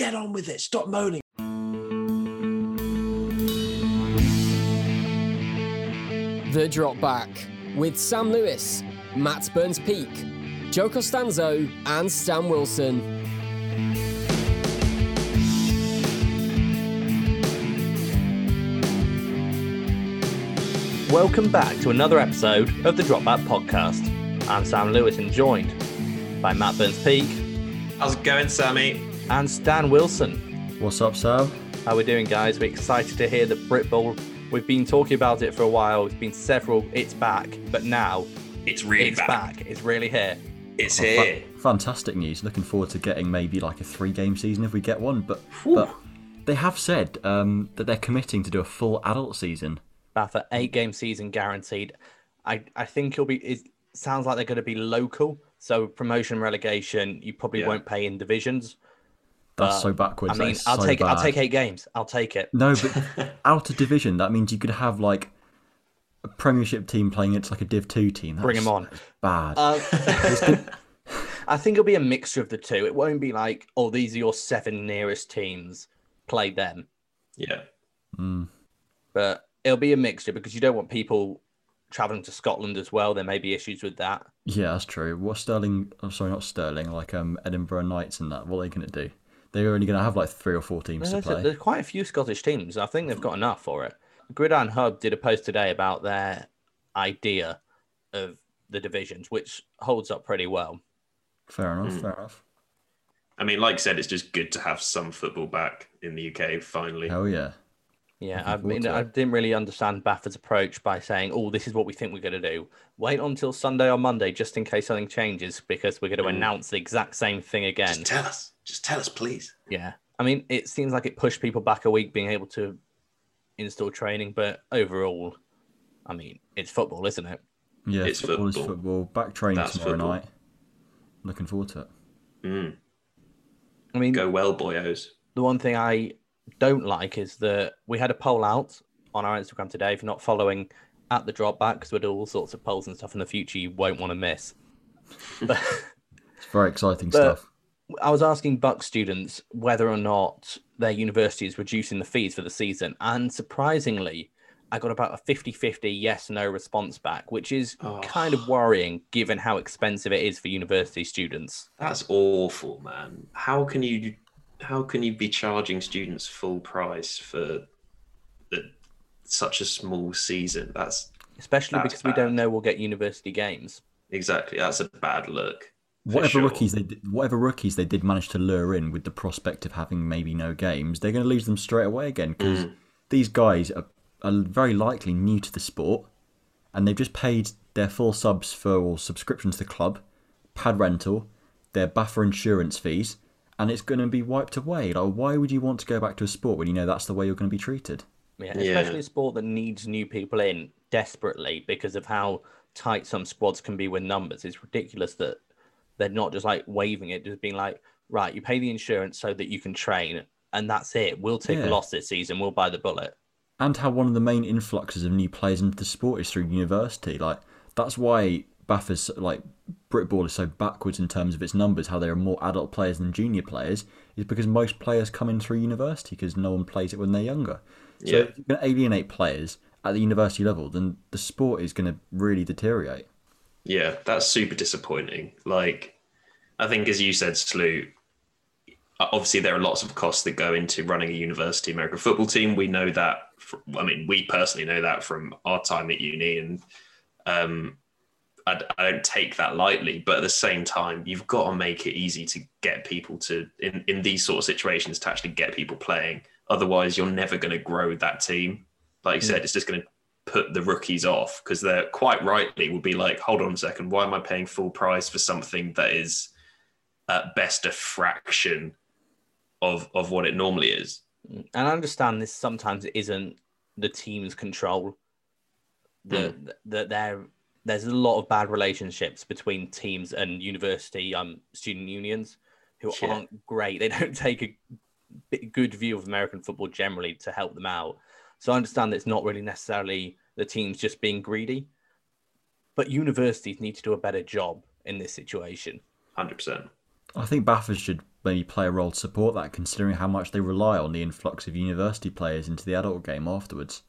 get on with it. Stop moaning. The Drop Back with Sam Lewis, Matt Burns Peak, Joe Costanzo, and Stan Wilson. Welcome back to another episode of the Drop Back Podcast. I'm Sam Lewis and joined by Matt Burns Peak How's it going, Sammy? And Stan Wilson. What's up, Sam? How we doing, guys? We're excited to hear that Britball. We've been talking about it for a while. It's been several. It's back, but now It's really it's back. back. It's really here. It's Fa- here. fantastic news. Looking forward to getting maybe like a three-game season if we get one. But but they have said um, that they're committing to do a full adult season. Bath an eight game season guaranteed. I, I think it'll be. It sounds like they're going to be local. So promotion, relegation, you probably Yeah. won't pay in divisions. That's so backwards. I mean, I'll so take. I'll take eight games. I'll take it. No, but out of division, that means you could have like a Premiership team playing it's like a Div Two team. Bring them on. Bad. Uh, I think it'll be a mixture of the two. It won't be like, oh, these are your seven nearest teams. Play them. Yeah. Mm. But it'll be a mixture because you don't want people traveling to Scotland as well. There may be issues with that. Yeah, that's true. What Stirling? I'm sorry, not Stirling. Like um, Edinburgh Knights and that. What are they going to do? They're only going to have like three or four teams to There's, play. there's quite a few Scottish teams. I think they've got enough for it. Gridiron Hub did a post today about their idea of the divisions, which holds up pretty well. Fair enough. Mm. Fair enough. I mean, like I said, it's just good to have some football back in the UK finally. Oh yeah. Yeah, I mean, I didn't really understand BAFA's approach by saying, "Oh, this is what we think we're going to do." Wait until Sunday or Monday, just in case something changes, because we're going to Mm. announce the exact same thing again. Just tell us. Just tell us, please. Yeah, I mean, it seems like it pushed people back a week being able to install training, but overall, I mean, it's football, isn't it? Yeah, It's football is football. football. Back training That's tomorrow football. night. Looking forward to it. Mm. I mean, Go well, boyos. the one thing I don't like is that we had a poll out on our Instagram today. If you're not following at the drop back, because we do all sorts of polls and stuff in the future, you won't want to miss. But It's very exciting But- stuff. I was asking BUCS students whether or not their university is reducing the fees for the season, and surprisingly, I got about a 50 50 yes no response back, which is Oh. kind of worrying given how expensive it is for university students. That's awful, man. How can you how can you be charging students full price for the, such a small season? That's Especially That's because we don't know we'll get university games. exactly that's a bad look. For Whatever sure. rookies they did, whatever rookies they did manage to lure in with the prospect of having maybe no games, they're going to lose them straight away again because Mm. these guys are, are very likely new to the sport, and they've just paid their full subs for or subscription to the club, pad rental, their BAFA insurance fees, and it's going to be wiped away. Like, why would you want to go back to a sport when you know that's the way you're going to be treated? Yeah, Yeah. especially a sport that needs new people in desperately because of how tight some squads can be with numbers. It's ridiculous that they're not just like waving it, just being like, right, you pay the insurance so that you can train, and that's it. We'll take Yeah. a loss this season. We'll buy the bullet. and how one of the main influxes of new players into the sport is through university. Like that's why BAFA, like Britball, is so backwards in terms of its numbers. How there are more adult players than junior players is because most players come in through university because no one plays it when they're younger. So Yeah. if you're going to alienate players at the university level, then the sport is going to really deteriorate. Yeah, that's super disappointing. Like, I think, as you said, Slew, obviously there are lots of costs that go into running a university American football team. We know that. fr I mean, we personally know that from our time at uni, and um, I, I don't take that lightly. But at the same time, you've got to make it easy to get people to in in these sort of situations to actually get people playing. Otherwise, you're never going to grow that team. Like you said, it's just going to put the rookies off because they're quite rightly will be like, hold on a second, why am I paying full price for something that is at best a fraction of of what it normally is? And I understand this sometimes it isn't the team's control. The that there there's a lot of bad relationships between teams and university um student unions who Yeah. aren't great. They don't take a good view of American football generally to help them out. So I understand that it's not really necessarily the teams just being greedy, but universities need to do a better job in this situation. Hundred percent. I think BAFA should maybe play a role to support that, considering how much they rely on the influx of university players into the adult game afterwards.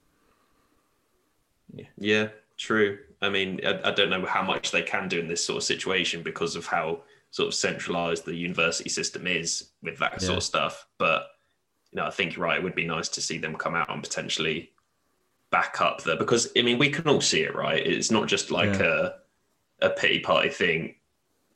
Yeah, true. I mean, I, I don't know how much they can do in this sort of situation because of how sort of centralized the university system is with that sort of stuff. But you know, I think you're right. It would be nice to see them come out and potentially back up there because I mean, we can all see it, right? It's not just like a a pity party thing.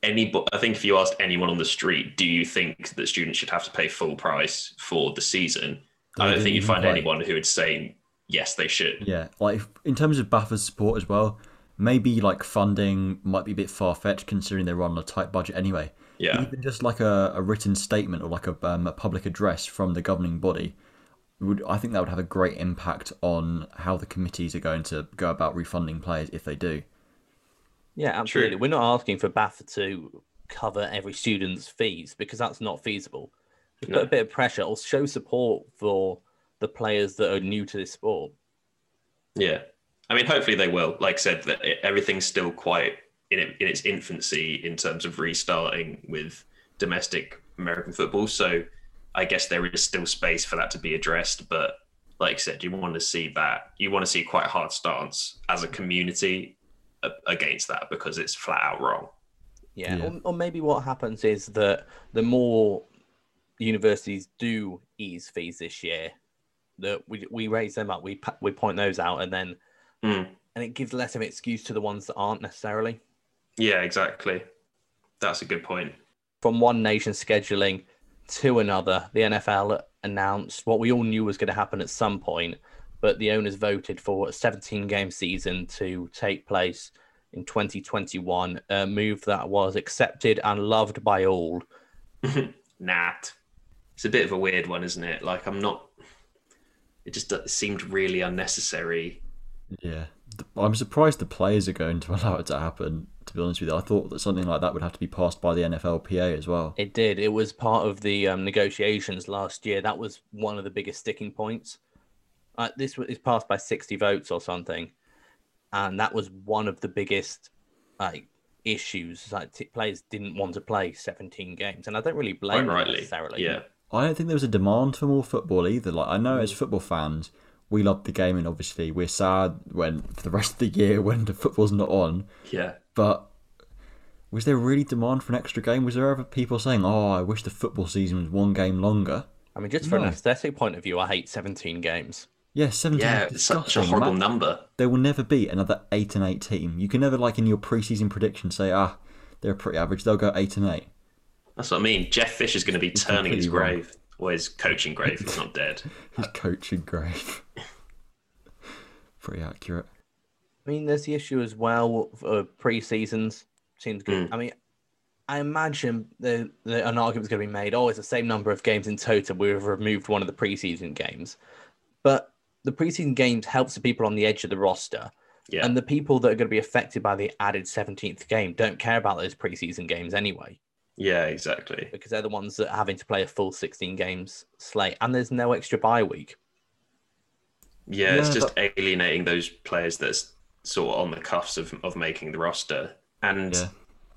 Any, I think if you asked anyone on the street, do you think that students should have to pay full price for the season? I don't think you'd find quite- anyone who would say yes, they should. Yeah, like in terms of BAFA support as well, maybe like funding might be a bit far fetched considering they run on a tight budget anyway. Yeah. Even just like a, a written statement or like a, um, a public address from the governing body, would I think that would have a great impact on how the committees are going to go about refunding players if they do. Yeah, absolutely. We're not asking for BAFA to cover every student's fees because that's not feasible. Just No. put a bit of pressure or show support for the players that are new to this sport. Yeah, I mean, hopefully they will. Like I said, that everything's still quite in, it, in its infancy in terms of restarting with domestic American football. So I guess there is still space for that to be addressed. But like I said, you want to see that. You want to see quite a hard stance as a community against that because it's flat out wrong. Yeah. Yeah. Or, or maybe what happens is that the more universities do ease fees this year, that we, we raise them up, we we point those out, and then Mm. and it gives less of an excuse to the ones that aren't necessarily. Yeah, exactly. That's a good point. From one nation scheduling to another, the NFL announced what we all knew was going to happen at some point, but the owners voted for a 17 game season to take place in 2021, a move that was accepted and loved by all. Nat. It's a bit of a weird one, isn't it? Like I'm not. It just it seemed really unnecessary. Yeah, I'm surprised the players are going to allow it to happen. To be honest with you, I thought that something like that would have to be passed by the NFLPA as well. It did. It was part of the um, negotiations last year. That was one of the biggest sticking points. Uh, this was passed by 60 votes or something, and that was one of the biggest like issues. Like t- players didn't want to play 17 games, and I don't really blame them necessarily. Yeah. I don't think there was a demand for more football either. Like I know as football fans, we love the game, and obviously we're sad when for the rest of the year when the football's not on. Yeah. But was there really demand for an extra game? Was there ever people saying, "Oh, I wish the football season was one game longer"? I mean, just from No. an aesthetic point of view, I hate 17 games. Yeah, seventeen. Yeah, it's such a horrible Ma- number. There will never be another eight and eight team. You can never, like in your preseason prediction, say, "Ah, they're pretty average. They'll go eight and eight. That's what I mean. Jeff Fisher's going to be turning his completely wrong. grave, or his coaching grave. He's not dead. His coaching grave. pretty accurate. I mean, there's the issue as well of pre seasons. Seems good. Hmm. I mean, I imagine the, the an argument's going to be made. Oh, it's the same number of games in total. We've removed one of the preseason games, but the preseason games helps the people on the edge of the roster, Yeah. and the people that are going to be affected by the added 17th game don't care about those preseason games anyway, yeah, exactly. because they're the ones that are having to play a full 16 games slate, and there's no extra bye week. Yeah, it's Yeah, just alienating those players that's sort of on the cuffs of, of making the roster. And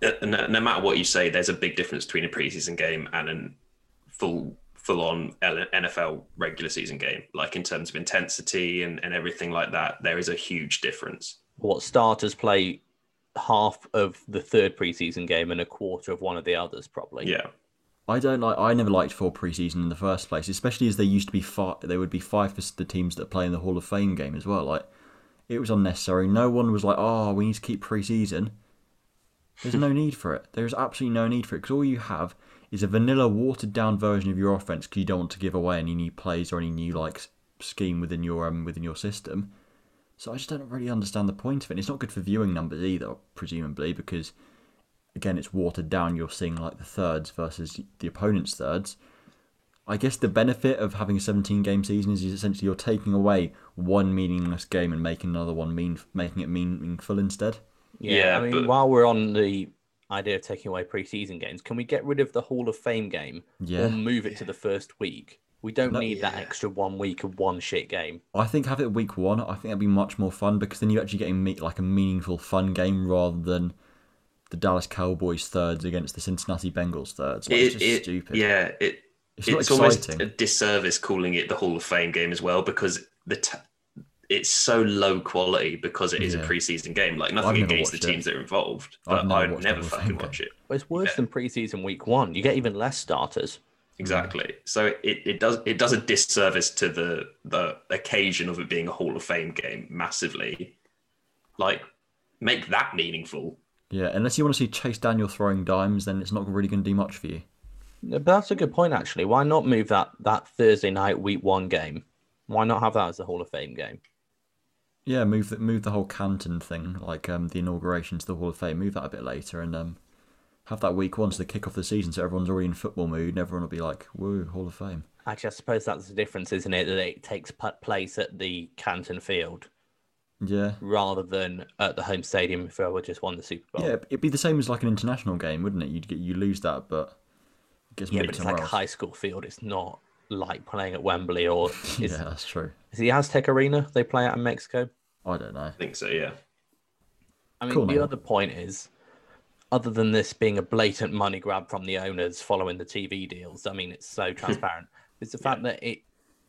Yeah. uh, no, no matter what you say, there's a big difference between a preseason game and a full full on NFL regular season game. Like in terms of intensity and, and everything like that, there is a huge difference. What starters play half of the third preseason game and a quarter of one of the others, probably. Yeah. I don't like. I never liked full preseason in the first place, especially as they used to be five. There would be five for the teams that play in the Hall of Fame game as well. Like it was unnecessary. No one was like, "Oh, we need to keep preseason." There's no need for it. There's absolutely no need for it because all you have is a vanilla, watered down version of your offense because you don't want to give away any new plays or any new like scheme within your um within your system. So I just don't really understand the point of it. And it's not good for viewing numbers either, presumably, because again, it's watered down. You're seeing like the thirds versus the opponent's thirds. I guess the benefit of having a 17 game season is essentially you're taking away one meaningless game and making another one mean, making it meaningful instead. Yeah, I mean, but- while we're on the idea of taking away preseason games, can we get rid of the Hall of Fame game Yeah. or move it to the first week? We don't No, need that extra one week of one shit game. I think have it week one. I think that'd be much more fun because then you're actually getting me- like a meaningful, fun game rather than the Dallas Cowboys thirds against the Cincinnati Bengals thirds. Like, it's just it, stupid. yeah, it, It's it's, almost a disservice calling it the Hall of Fame game as well because the t- it's so low quality because it is Yeah. a preseason game. Like nothing never against the watched it. teams that are involved, I've but never I'd never the Hall of fucking watch it. But it's worse than preseason week one. You get even less starters. Exactly. So it, it does it does a disservice to the the occasion of it being a Hall of Fame game massively. Like make that meaningful. Yeah, unless you want to see Chase Daniel throwing dimes, then it's not really going to do much for you. But that's a good point, actually. Why not move that that Thursday night week one game? Why not have that as the Hall of Fame game? Yeah, move the, move the whole Canton thing, like um, the inauguration to the Hall of Fame, move that a bit later, and um, have that week one to the kick off the season, so everyone's already in football mood, and everyone will be like, "Woo, Hall of Fame!" Actually, I suppose that's the difference, isn't it? That it takes place at the Canton Field Yeah, rather than at the home stadium if whoever just won the Super Bowl. yeah, it'd be the same as like an international game, wouldn't it? You'd get you lose that, but gets Yeah, but it's like a else. high school field. It's not like playing at Wembley or is, Yeah, that's true. is the Aztec Arena they play out in Mexico? I don't know. I think so, yeah. I mean, Cool, the man. other point is, other than this being a blatant money grab from the owners following the TV deals, I mean, it's so transparent. It's the fact that it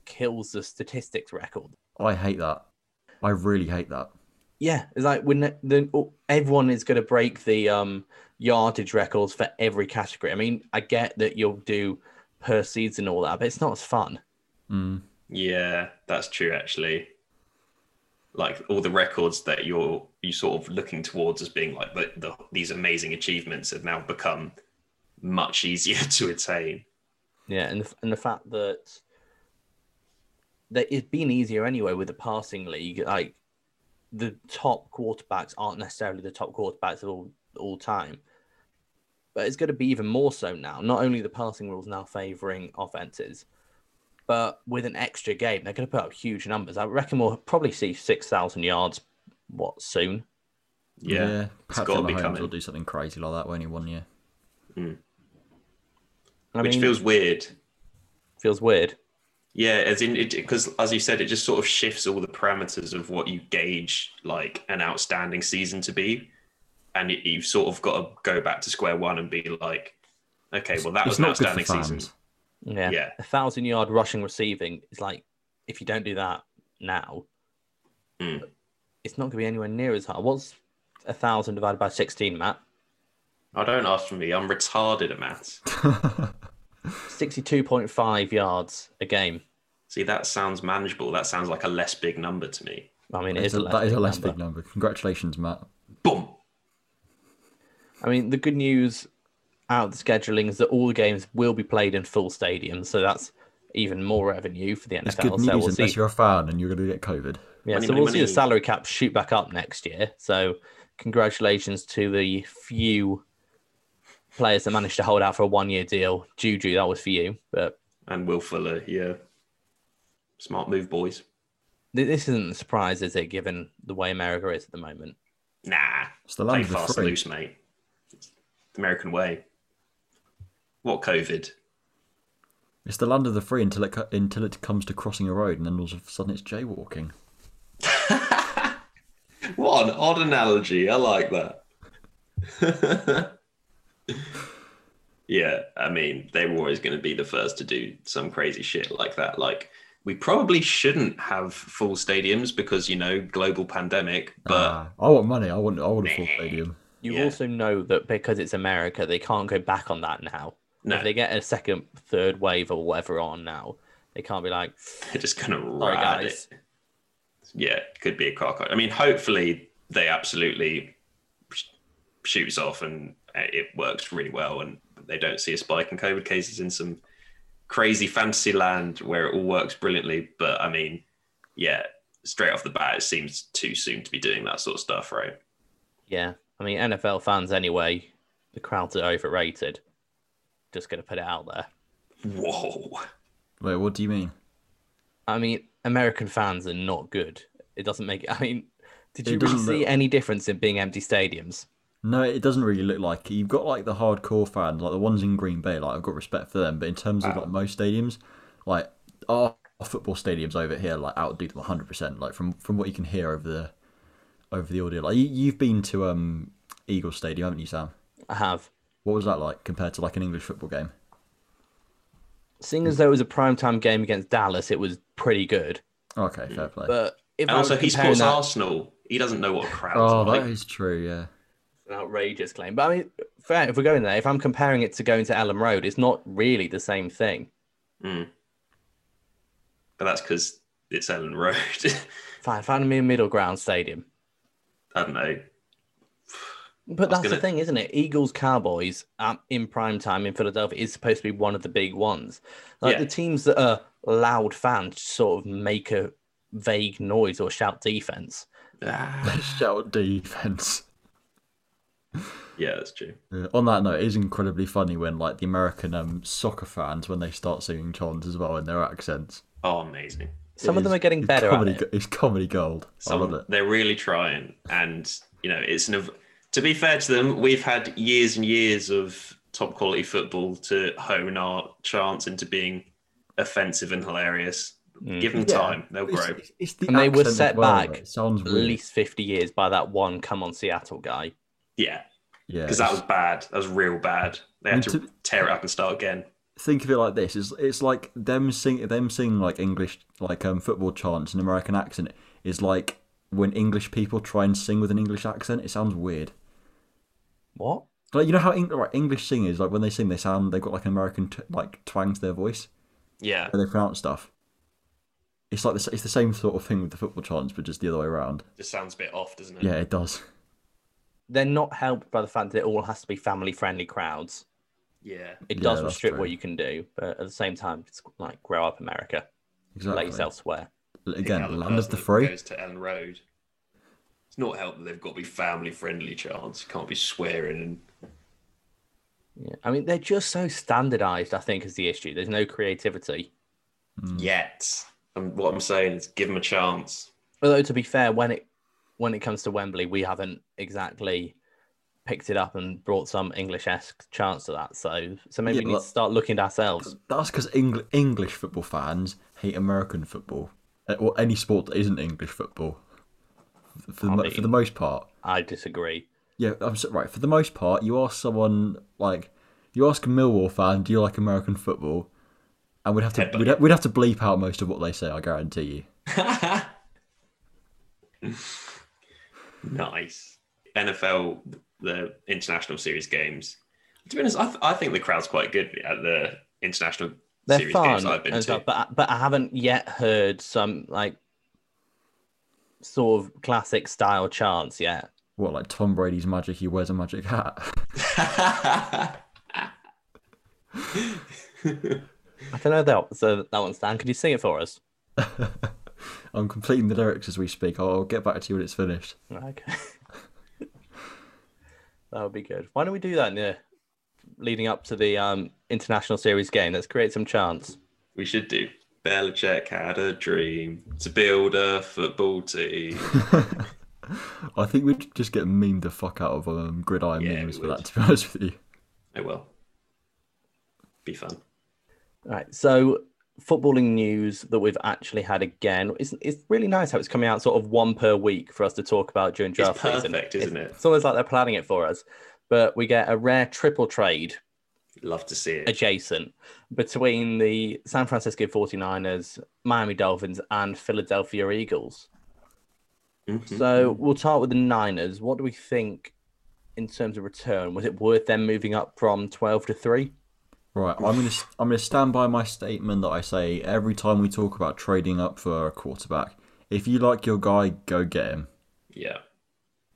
kills the statistics record. I hate that. I really hate that. Yeah, it's like when the, the everyone is going to break the um yardage records for every category. I mean, I get that you'll do per season and all that, but it's not as fun. Mm. Yeah, that's true actually. Like all the records that you're you sort of looking towards as being like the, the these amazing achievements have now become much easier to attain. Yeah, and the, and the fact that that it's been easier anyway with the passing league. Like the top quarterbacks aren't necessarily the top quarterbacks of all all time, but it's going to be even more so now. Not only the passing rules now favouring offenses, but with an extra game, they're going to put up huge numbers. I reckon we'll probably see six thousand yards. What soon? Yeah, it's Patrick got to be Mahomes coming. will do something crazy like that when he one year. Hmm. I which mean, feels weird. feels weird. Yeah, as in because as you said, it just sort of shifts all the parameters of what you gauge like an outstanding season to be, and you, you've sort of got to go back to square one and be like, okay, well that it's was an not good outstanding season. Yeah. Yeah. A thousand yard rushing receiving is like if you don't do that now, Mm. it's not going to be anywhere near as hard. What's a thousand divided by sixteen, Matt? I don't ask for me. I'm retarded at maths. Sixty-two point five yards a game. See, that sounds manageable. That sounds like a less big number to me. I mean, It's a- a less that is a less number. big number. Congratulations, Matt. Boom. I mean, the good news out of the scheduling is that all the games will be played in full stadiums, so that's even more revenue for the NFL. It's NFL. good news so we'll unless see. you're a fan and you're going to get COVID. Yeah, Money, so money, we'll see the salary cap shoot back up next year. So congratulations to the few players that managed to hold out for a one-year deal. Juju, that was for you, but And Will Fuller, yeah. Smart move, boys. this isn't a surprise, is it? Given the way America is at the moment. Nah. It's the Play land of the fast and free. loose, mate. It's the American way. What COVID? It's the land of the free until it until it comes to crossing a road, and then all of a sudden it's jaywalking. What an odd analogy. I like that. yeah, I mean, they were always going to be the first to do some crazy shit like that. Like, we probably shouldn't have full stadiums because, you know, global pandemic, but I want money. I want. I want a full stadium. You Yeah. also know that because it's America, they can't go back on that now. No. If they get a second, third wave or whatever on now, they can't be like, they're just going to sorry ride guys. it. Yeah, could be a car I mean, hopefully they absolutely sh- shoots off and uh, it works really well, and they don't see a spike in COVID cases in some crazy fantasy land where it all works brilliantly. But I mean, yeah, straight off the bat, it seems too soon to be doing that sort of stuff, right? Yeah, I mean NFL fans anyway. The crowds are overrated. Just gonna put it out there. Whoa. Wait, what do you mean? I mean, American fans are not good. It doesn't make. I mean, did you really see look- any difference in being empty stadiums? No, it doesn't really look like it. You've got like the hardcore fans, like the ones in Green Bay. Like I've got respect for them, but in terms of like most stadiums, like our football stadiums over here, like outdo them 100. percent Like from from what you can hear over the over the audio. Like you, you've been to um Eagle Stadium, haven't you, Sam? I have. What was that like compared to like an English football game? Seeing as though it was a primetime game against Dallas, it was pretty good. Okay, fair play. But if And I was also, he comparing supports that, Arsenal. He doesn't know what a crowd's oh, like. that is true. Yeah. An outrageous claim. But I mean, fair, if we're going there, if I'm comparing it to going to Elland Road, it's not really the same thing. Mm. But that's because it's Elland Road. Fine, find me a middle ground stadium. I don't know. But that's the gonna- thing, isn't it? Eagles Cowboys um, in prime time in Philadelphia is supposed to be one of the big ones. Like Yeah. the teams that are loud fans sort of make a vague noise or shout defense. Ah, Shout defense. yeah, that's true. Yeah, on that note, it is incredibly funny when like the American um, soccer fans when they start singing chants as well in their accents. Oh, amazing. Some of them It are getting it's better at comedy, it. It's comedy gold. I Some, love it. They're really trying, and you know, it's an. ev- To be fair to them, we've had years and years of top quality football to hone our chance into being offensive and hilarious. Give them Yeah, time; they'll It's- grow. it's- it's the And they were set well, back though. It sounds At least 50 years by that one come on Seattle guy. Yeah, yeah, because that was bad. That was real bad. They And had to to- tear it up and start again. think of it like this: it's it's like them sing them singing like English like um football chants in American accent is like when English people try and sing with an English accent. It sounds weird. What? Like you know how Eng- like, English singers like when they sing they sound they've got like an American t- like twang to their voice Yeah, when they pronounce stuff. It's like the, it's the same sort of thing with the football chants, but just the other way around. just sounds a bit off, doesn't it? Yeah, it does. They're not helped by the fact that it all has to be family friendly crowds. yeah. It does that's restrict true. what you can do, but at the same time, it's like grow up America, Exactly. let yourself swear. Again, Callum land of the free. Goes to Elland Road. It's not help that they've got to be family friendly chants. You can't be swearing and Yeah. I mean, they're just so standardized, I think, is the issue. There's no creativity. Mm. yet. And what I'm saying is, give them a chance. Although to be fair, when it when it comes to Wembley, we haven't exactly picked it up and brought some English esque chance to that. So so maybe Yeah, we need to start looking at ourselves. That's because Engl- English football fans hate American football Uh, or any sport that isn't English football. For the, I mean- for the most part, I disagree. yeah, I'm so, right. For the most part, you ask someone like you ask a Millwall fan, "Do you like American football?" And we'd have to we'd, we'd have to bleep out most of what they say. I guarantee you. Nice. NFL, the international series games. To be honest, I, th- I think the crowd's quite good at the international They're series fun, games I've been to. stuff, but but I haven't yet heard some like sort of classic style chants yet. What like Tom Brady's magic? He wears a magic hat. I don't know that so that one, Stan. Could you sing it for us? I'm completing the lyrics as we speak. I'll, I'll get back to you when it's finished. Okay. that would be good. Why don't we do that in the leading up to the um, international series game? Let's create some chance. we should do. Belichick had a dream to build a football team. I think we'd just get memed the fuck out of um, gridiron Yeah, memes for that. To be honest with you. it will Be fun. All right. So footballing news that we've actually had again. It's, it's really nice how it's coming out sort of one per week for us to talk about during draft season. perfect, isn't it? It's almost like they're planning it for us. But we get a rare triple trade Love to see it. adjacent between the San Francisco 49ers, Miami Dolphins, and Philadelphia Eagles. Mhm. So we'll start with the Niners. What do we think in terms of return? Was it worth them moving up from 12 to 3? Right, I'm gonna I'm gonna stand by my statement that I say every time we talk about trading up for a quarterback. If you like your guy, go get him. Yeah.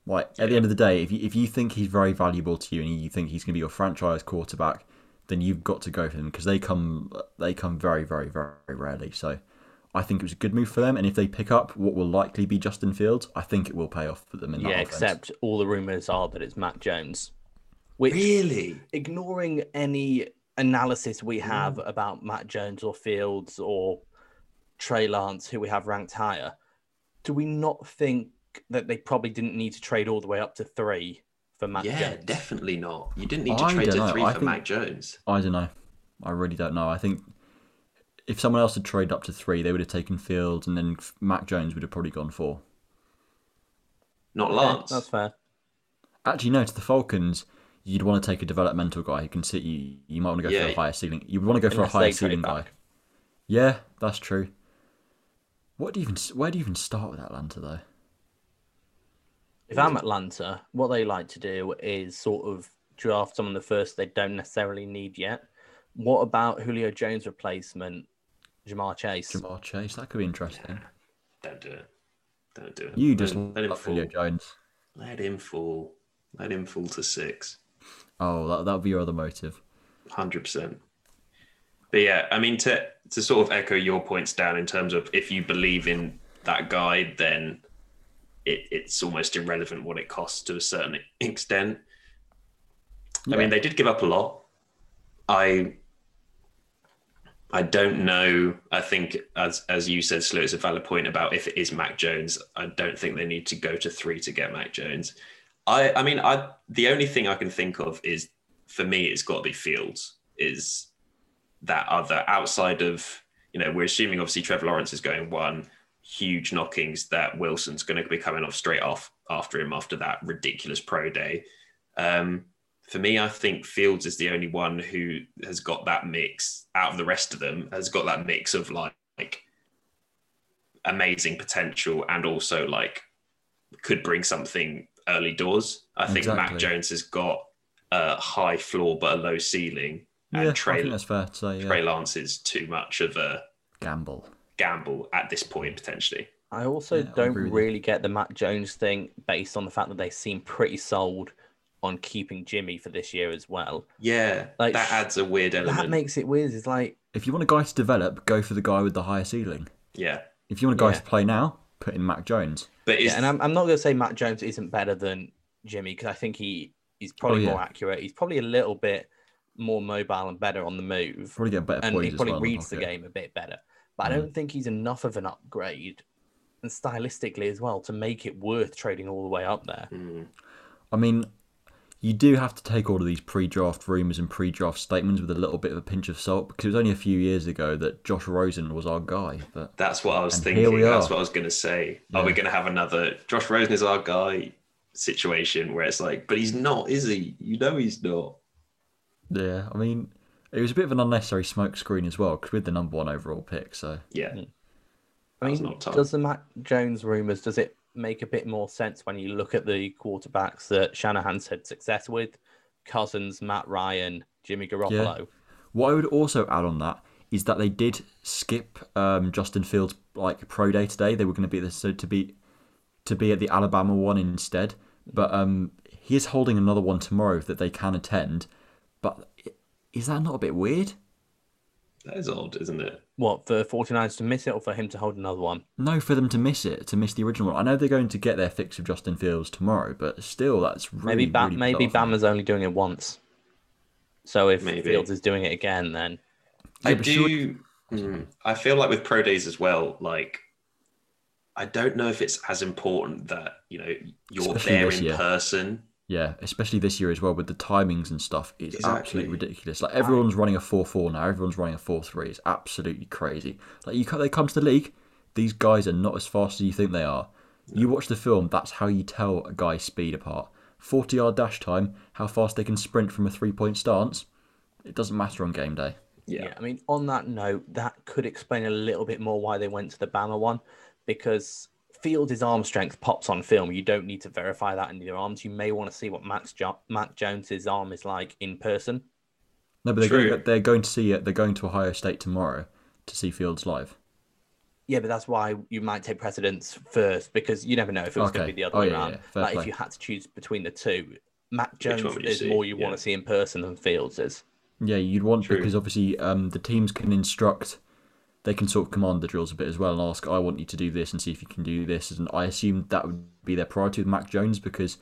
Like at the end of the day, if you if you think he's very valuable to you and you think he's gonna be your franchise quarterback, then you've got to go for him because they come they come very very very rarely. So I think it was a good move for them. And if they pick up what will likely be Justin Fields, I think it will pay off for them in that Yeah, offense. except all the rumors are that it's Mac Jones. Which, Really? ignoring any analysis we have mm. about Mac Jones or Fields or Trey Lance, who we have ranked higher, do we not think that they probably didn't need to trade all the way up to three for Matt Yeah, Jones? definitely not. You didn't need to I trade to know. three I for think- Mac Jones. I don't know. I really don't know. I think if someone else had traded up to three, they would have taken Fields, and then Mac Jones would have probably gone four. Not Okay, Lance. That's fair. Actually, no. To the Falcons, you'd want to take a developmental guy who can sit you. You might want to go for a higher ceiling. You would want to go for a higher ceiling guy. back. Yeah, that's true. What do you even? Where do you even start with Atlanta though? If I'm Atlanta, what they like to do is sort of draft someone the first they don't necessarily need yet. What about Julio Jones replacement, Ja'Marr Chase? Ja'Marr Chase. That could be interesting. Don't do it. Don't do it. You just let, let him fall. Julio Jones. Let him fall. Let him fall to six. Oh, that that would be your other motive. Hundred percent. But yeah, I mean to to sort of echo your points down in terms of if you believe in that guy, then it, it's almost irrelevant what it costs to a certain extent. I mean, they did give up a lot. I I don't know. I think as as you said, Slew, it's a valid point about if it is Mac Jones. I don't think they need to go to three to get Mac Jones. I I mean, I the only thing I can think of is for me, it's got to be Fields. Is that other outside of you know we're assuming obviously Trevor Lawrence is going one huge knockings that Wilson's going to be coming off straight off after him after that ridiculous pro day. Um, for me, I think Fields is the only one who has got that mix out of the rest of them, has got that mix of like, like amazing potential and also like could bring something early doors. I think Mac Jones has got a high floor but a low ceiling. Yeah, And I Trey, think that's fair to say. Yeah. Trey Lance is too much of a Gamble. gamble at this point, potentially. I also Yeah, don't agree really get the Mac Jones thing based on the fact that they seem pretty sold on keeping Jimmy for this year as well. Yeah, Like, that adds a weird element. That makes it weird. It's like, If you want a guy to develop, go for the guy with the higher ceiling. yeah, If you want a guy Yeah. to play now, put in Mac Jones. but is yeah, and I'm, I'm not going to say Mac Jones isn't better than Jimmy because I think he he's probably Oh, yeah. more accurate. He's probably a little bit more mobile and better on the move. Probably get better and he probably well. reads the pocket. game a bit better. But I Mm. don't think he's enough of an upgrade and stylistically as well to make it worth trading all the way up there. Mm, I mean, you do have to take all of these pre-draft rumors and pre-draft statements with a little bit of a pinch of salt because it was only a few years ago that Josh Rosen was our guy. But that's what I was thinking. here we That's are. what I was going to say. Are we Yeah. going to have another Josh Rosen is our guy situation where it's like, but he's not, is he? You know, he's not. yeah, I mean, it was a bit of an unnecessary smokescreen as well because we're the number one overall pick. So Yeah, I mean, does the Mac Jones rumors does it make a bit more sense when you look at the quarterbacks that Shanahan's had success with? Cousins, Matt Ryan, Jimmy Garoppolo. what I would also add on that is that they did skip um, Justin Fields like pro day today. They were going to be the, so to be to be at the Alabama one instead, but um, he is holding another one tomorrow that they can attend. But is that not a bit weird? that is odd, isn't it? What, for 49ers to miss it or for him to hold another one? No, for them to miss it, to miss the original one. I know they're going to get their fix of Justin Fields tomorrow, but still, that's really, Maybe ba- really maybe bizarre for me. Bama's only doing it once. So if Maybe. Fields is doing it again, then I Yeah, but sure- do. mm, I feel like with pro days as well, like I don't know if it's as important that you know you're Especially there in year. person. Yeah, especially this year as well with the timings and stuff. It's Exactly. absolutely ridiculous. Like everyone's running a four-four now. Everyone's running a four-three. It's absolutely crazy. Like you, co- they come to the league. These guys are not as fast as you think they are. You watch the film. That's how you tell a guy's speed apart. Forty-yard dash time. How fast they can sprint from a three-point stance. It doesn't matter on game day. Yeah, Yeah, I mean, on that note, that could explain a little bit more why they went to the Bama one, because Fields' arm strength pops on film. You don't need to verify that in your arms. You may want to see what Max jo- Mac Jones's arm is like in person. No, but they're True. going, they're going to see it. They're going to Ohio State tomorrow to see Fields live. Yeah, but that's why you might take precedence first because you never know if it was going to be the other Oh, way yeah, around. yeah. Fair Like if you had to choose between the two, Mac Jones is see? more you Yeah. want to see in person than Fields is. Yeah, you'd want True. because obviously um, the teams can instruct, they can sort of command the drills a bit as well and ask, I want you to do this and see if you can do this. And I assume that would be their priority with Mac Jones because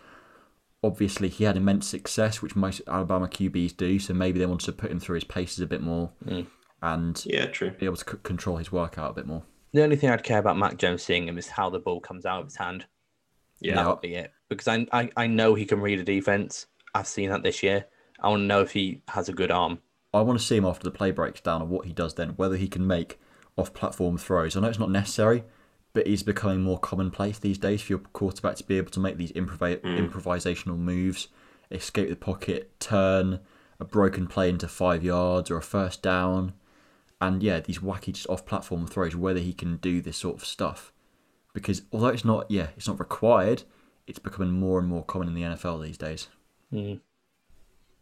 obviously he had immense success, which most Alabama QBs do. So maybe they wanted to put him through his paces a bit more Mm. and yeah, true. be able to c- control his workout a bit more. The only thing I'd care about Mac Jones seeing him is how the ball comes out of his hand. Yeah, That would be it. Because I, I, I know he can read a defense. I've seen that this year. I want to know if he has a good arm. I want to see him after the play breaks down and what he does then, whether he can make off platform throws. I know it's not necessary, but is becoming more commonplace these days for your quarterback to be able to make these improv- mm. improvisational moves, escape the pocket, turn a broken play into five yards or a first down, and yeah, these wacky just off-platform throws. Whether he can do this sort of stuff, because although it's not, yeah, it's not required, it's becoming more and more common in the NFL these days. Mm.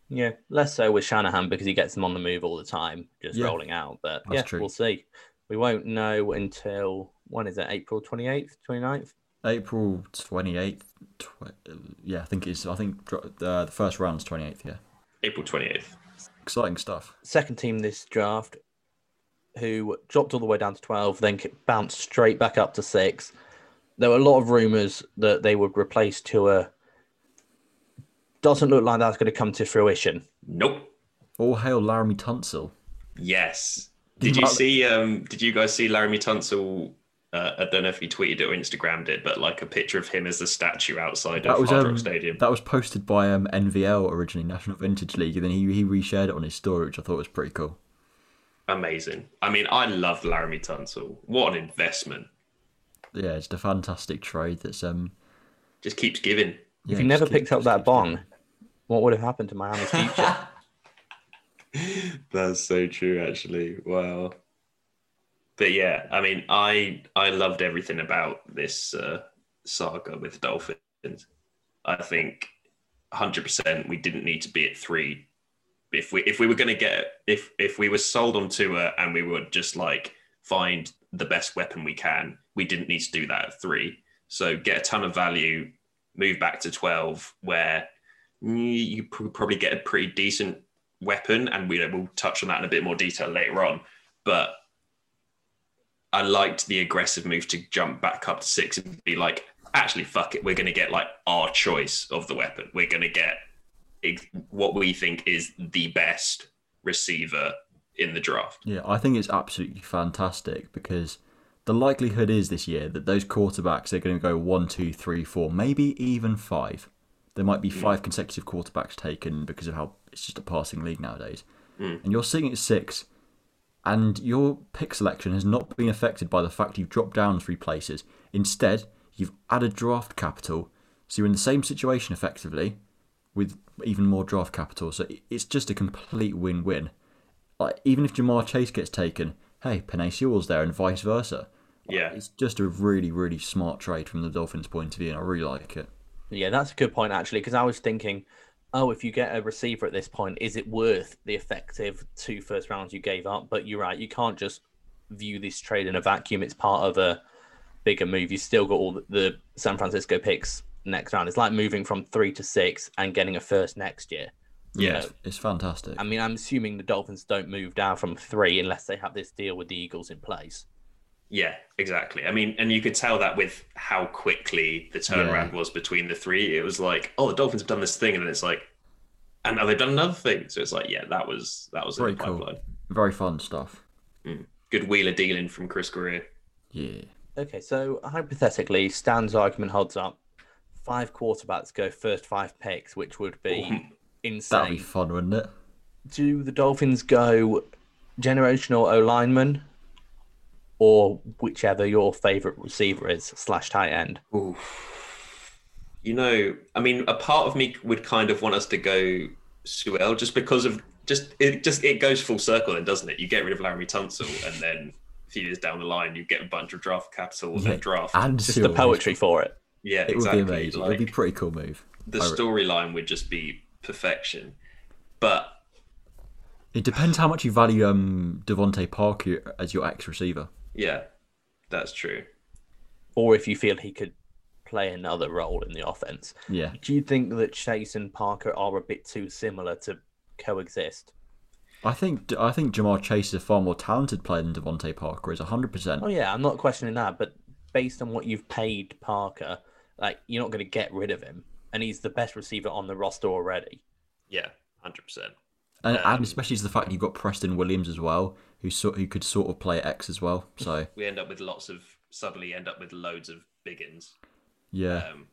Yeah, less so with Shanahan because he gets them on the move all the time, just Yeah, rolling out. But that's yeah, true. we'll see. We won't know until when is it? April 28th, 29th? April twenty eighth. Tw- yeah, I think it's. I think uh, the first round's twenty eighth. Yeah, April 28th. exciting stuff. Second team this draft who dropped all the way down to 12, then bounced straight back up to six. There were a lot of rumors that they would replace Tua. Doesn't look like that's going to come to fruition. Nope. All hail Laremy Tunsil. Yes. Did you see? Um, did you guys see Laremy Tunsil? Uh, I don't know if he tweeted it or Instagrammed it, but like a picture of him as the statue outside That of was Hard um, Rock Stadium. that was posted by um, NVL originally, National Vintage League, and then he he reshared it on his story, which I thought was pretty cool. Amazing. I mean, I love Laremy Tunsil. What an investment! Yeah, it's a fantastic trade. That's um. Just keeps giving. Yeah, if he never just keep- picked up that bong, giving. what would have happened to Miami's future? That's so true, actually. Wow. But yeah, I mean, I I loved everything about this uh, saga with Dolphins. I think 100% we didn't need to be at three. If we if we were going to get if if we were sold on Tua and we would just like find the best weapon we can, we didn't need to do that at three. So get a ton of value, move back to 12, where you probably get a pretty decent weapon, and we will touch on that in a bit more detail later on. But I liked the aggressive move to jump back up to six and be like, actually, fuck it, we're going to get like our choice of the weapon. We're going to get what we think is the best receiver in the draft. Yeah, I think it's absolutely fantastic because the likelihood is this year that those quarterbacks are going to go one, two, three, four, maybe even five. There might be hmm. five consecutive quarterbacks taken because of how it's just a passing league nowadays. Hmm. And you're sitting at six, and your pick selection has not been affected by the fact you've dropped down three places. Instead, you've added draft capital, so you're in the same situation effectively with even more draft capital. So it's just a complete win-win like even if Ja'Marr Chase gets taken, hey, Penei Sewell's there, and vice versa. Yeah. It's just a really, really smart trade from the Dolphins' point of view, and I really like it. Yeah, that's a good point actually, because I was thinking, oh, if you get a receiver at this point, is it worth the effective two first rounds you gave up? But you're right, you can't just view this trade in a vacuum. It's part of a bigger move. You still got all the- San Francisco picks next round. It's like moving from three to six and getting a first next year. Yeah. It's, it's fantastic. I mean, I'm assuming the Dolphins don't move down from three unless they have this deal with the Eagles in place. Yeah, exactly. I mean, and you could tell that with how quickly the turnaround was between the three. It was like, oh, the Dolphins have done this thing, and then it's like, and now they've done another thing. So it's like, yeah, that was that was Very cool. pipeline. Very fun stuff. Mm. Good wheeler dealing from Chris Grier. Yeah. Okay, so hypothetically, Stan's argument holds up. Five quarterbacks go first five picks, which would be Ooh. insane. That'd be fun, wouldn't it? Do the Dolphins go generational O lineman or whichever your favorite receiver is slash tight end? Ooh. You know, I mean, a part of me would kind of want us to go Sewell just because of just it just it goes full circle then doesn't it? You get rid of Laremy Tunsil and then a few years down the line you get a bunch of draft capital and Yeah. then draft. And Just Sewell. the poetry for it. yeah, It exactly. would be amazing. Like, It'd be a pretty cool move. the storyline would just be perfection. But It depends how much you value um, DeVante Parker as your ex receiver. Yeah, that's true. Or if you feel he could play another role in the offense. Yeah. Do you think that Chase and Parker are a bit too similar to coexist? I think I think Ja'Marr Chase is a far more talented player than DeVante Parker is 100%. Oh yeah, I'm not questioning that, but based on what you've paid Parker, like you're not going to get rid of him, and he's the best receiver on the roster already. Yeah, hundred percent. And, Um, and especially the fact you've got Preston Williams as well, who sort who could sort of play X as well. So We end up with lots of suddenly end up with loads of biggins. yeah, um,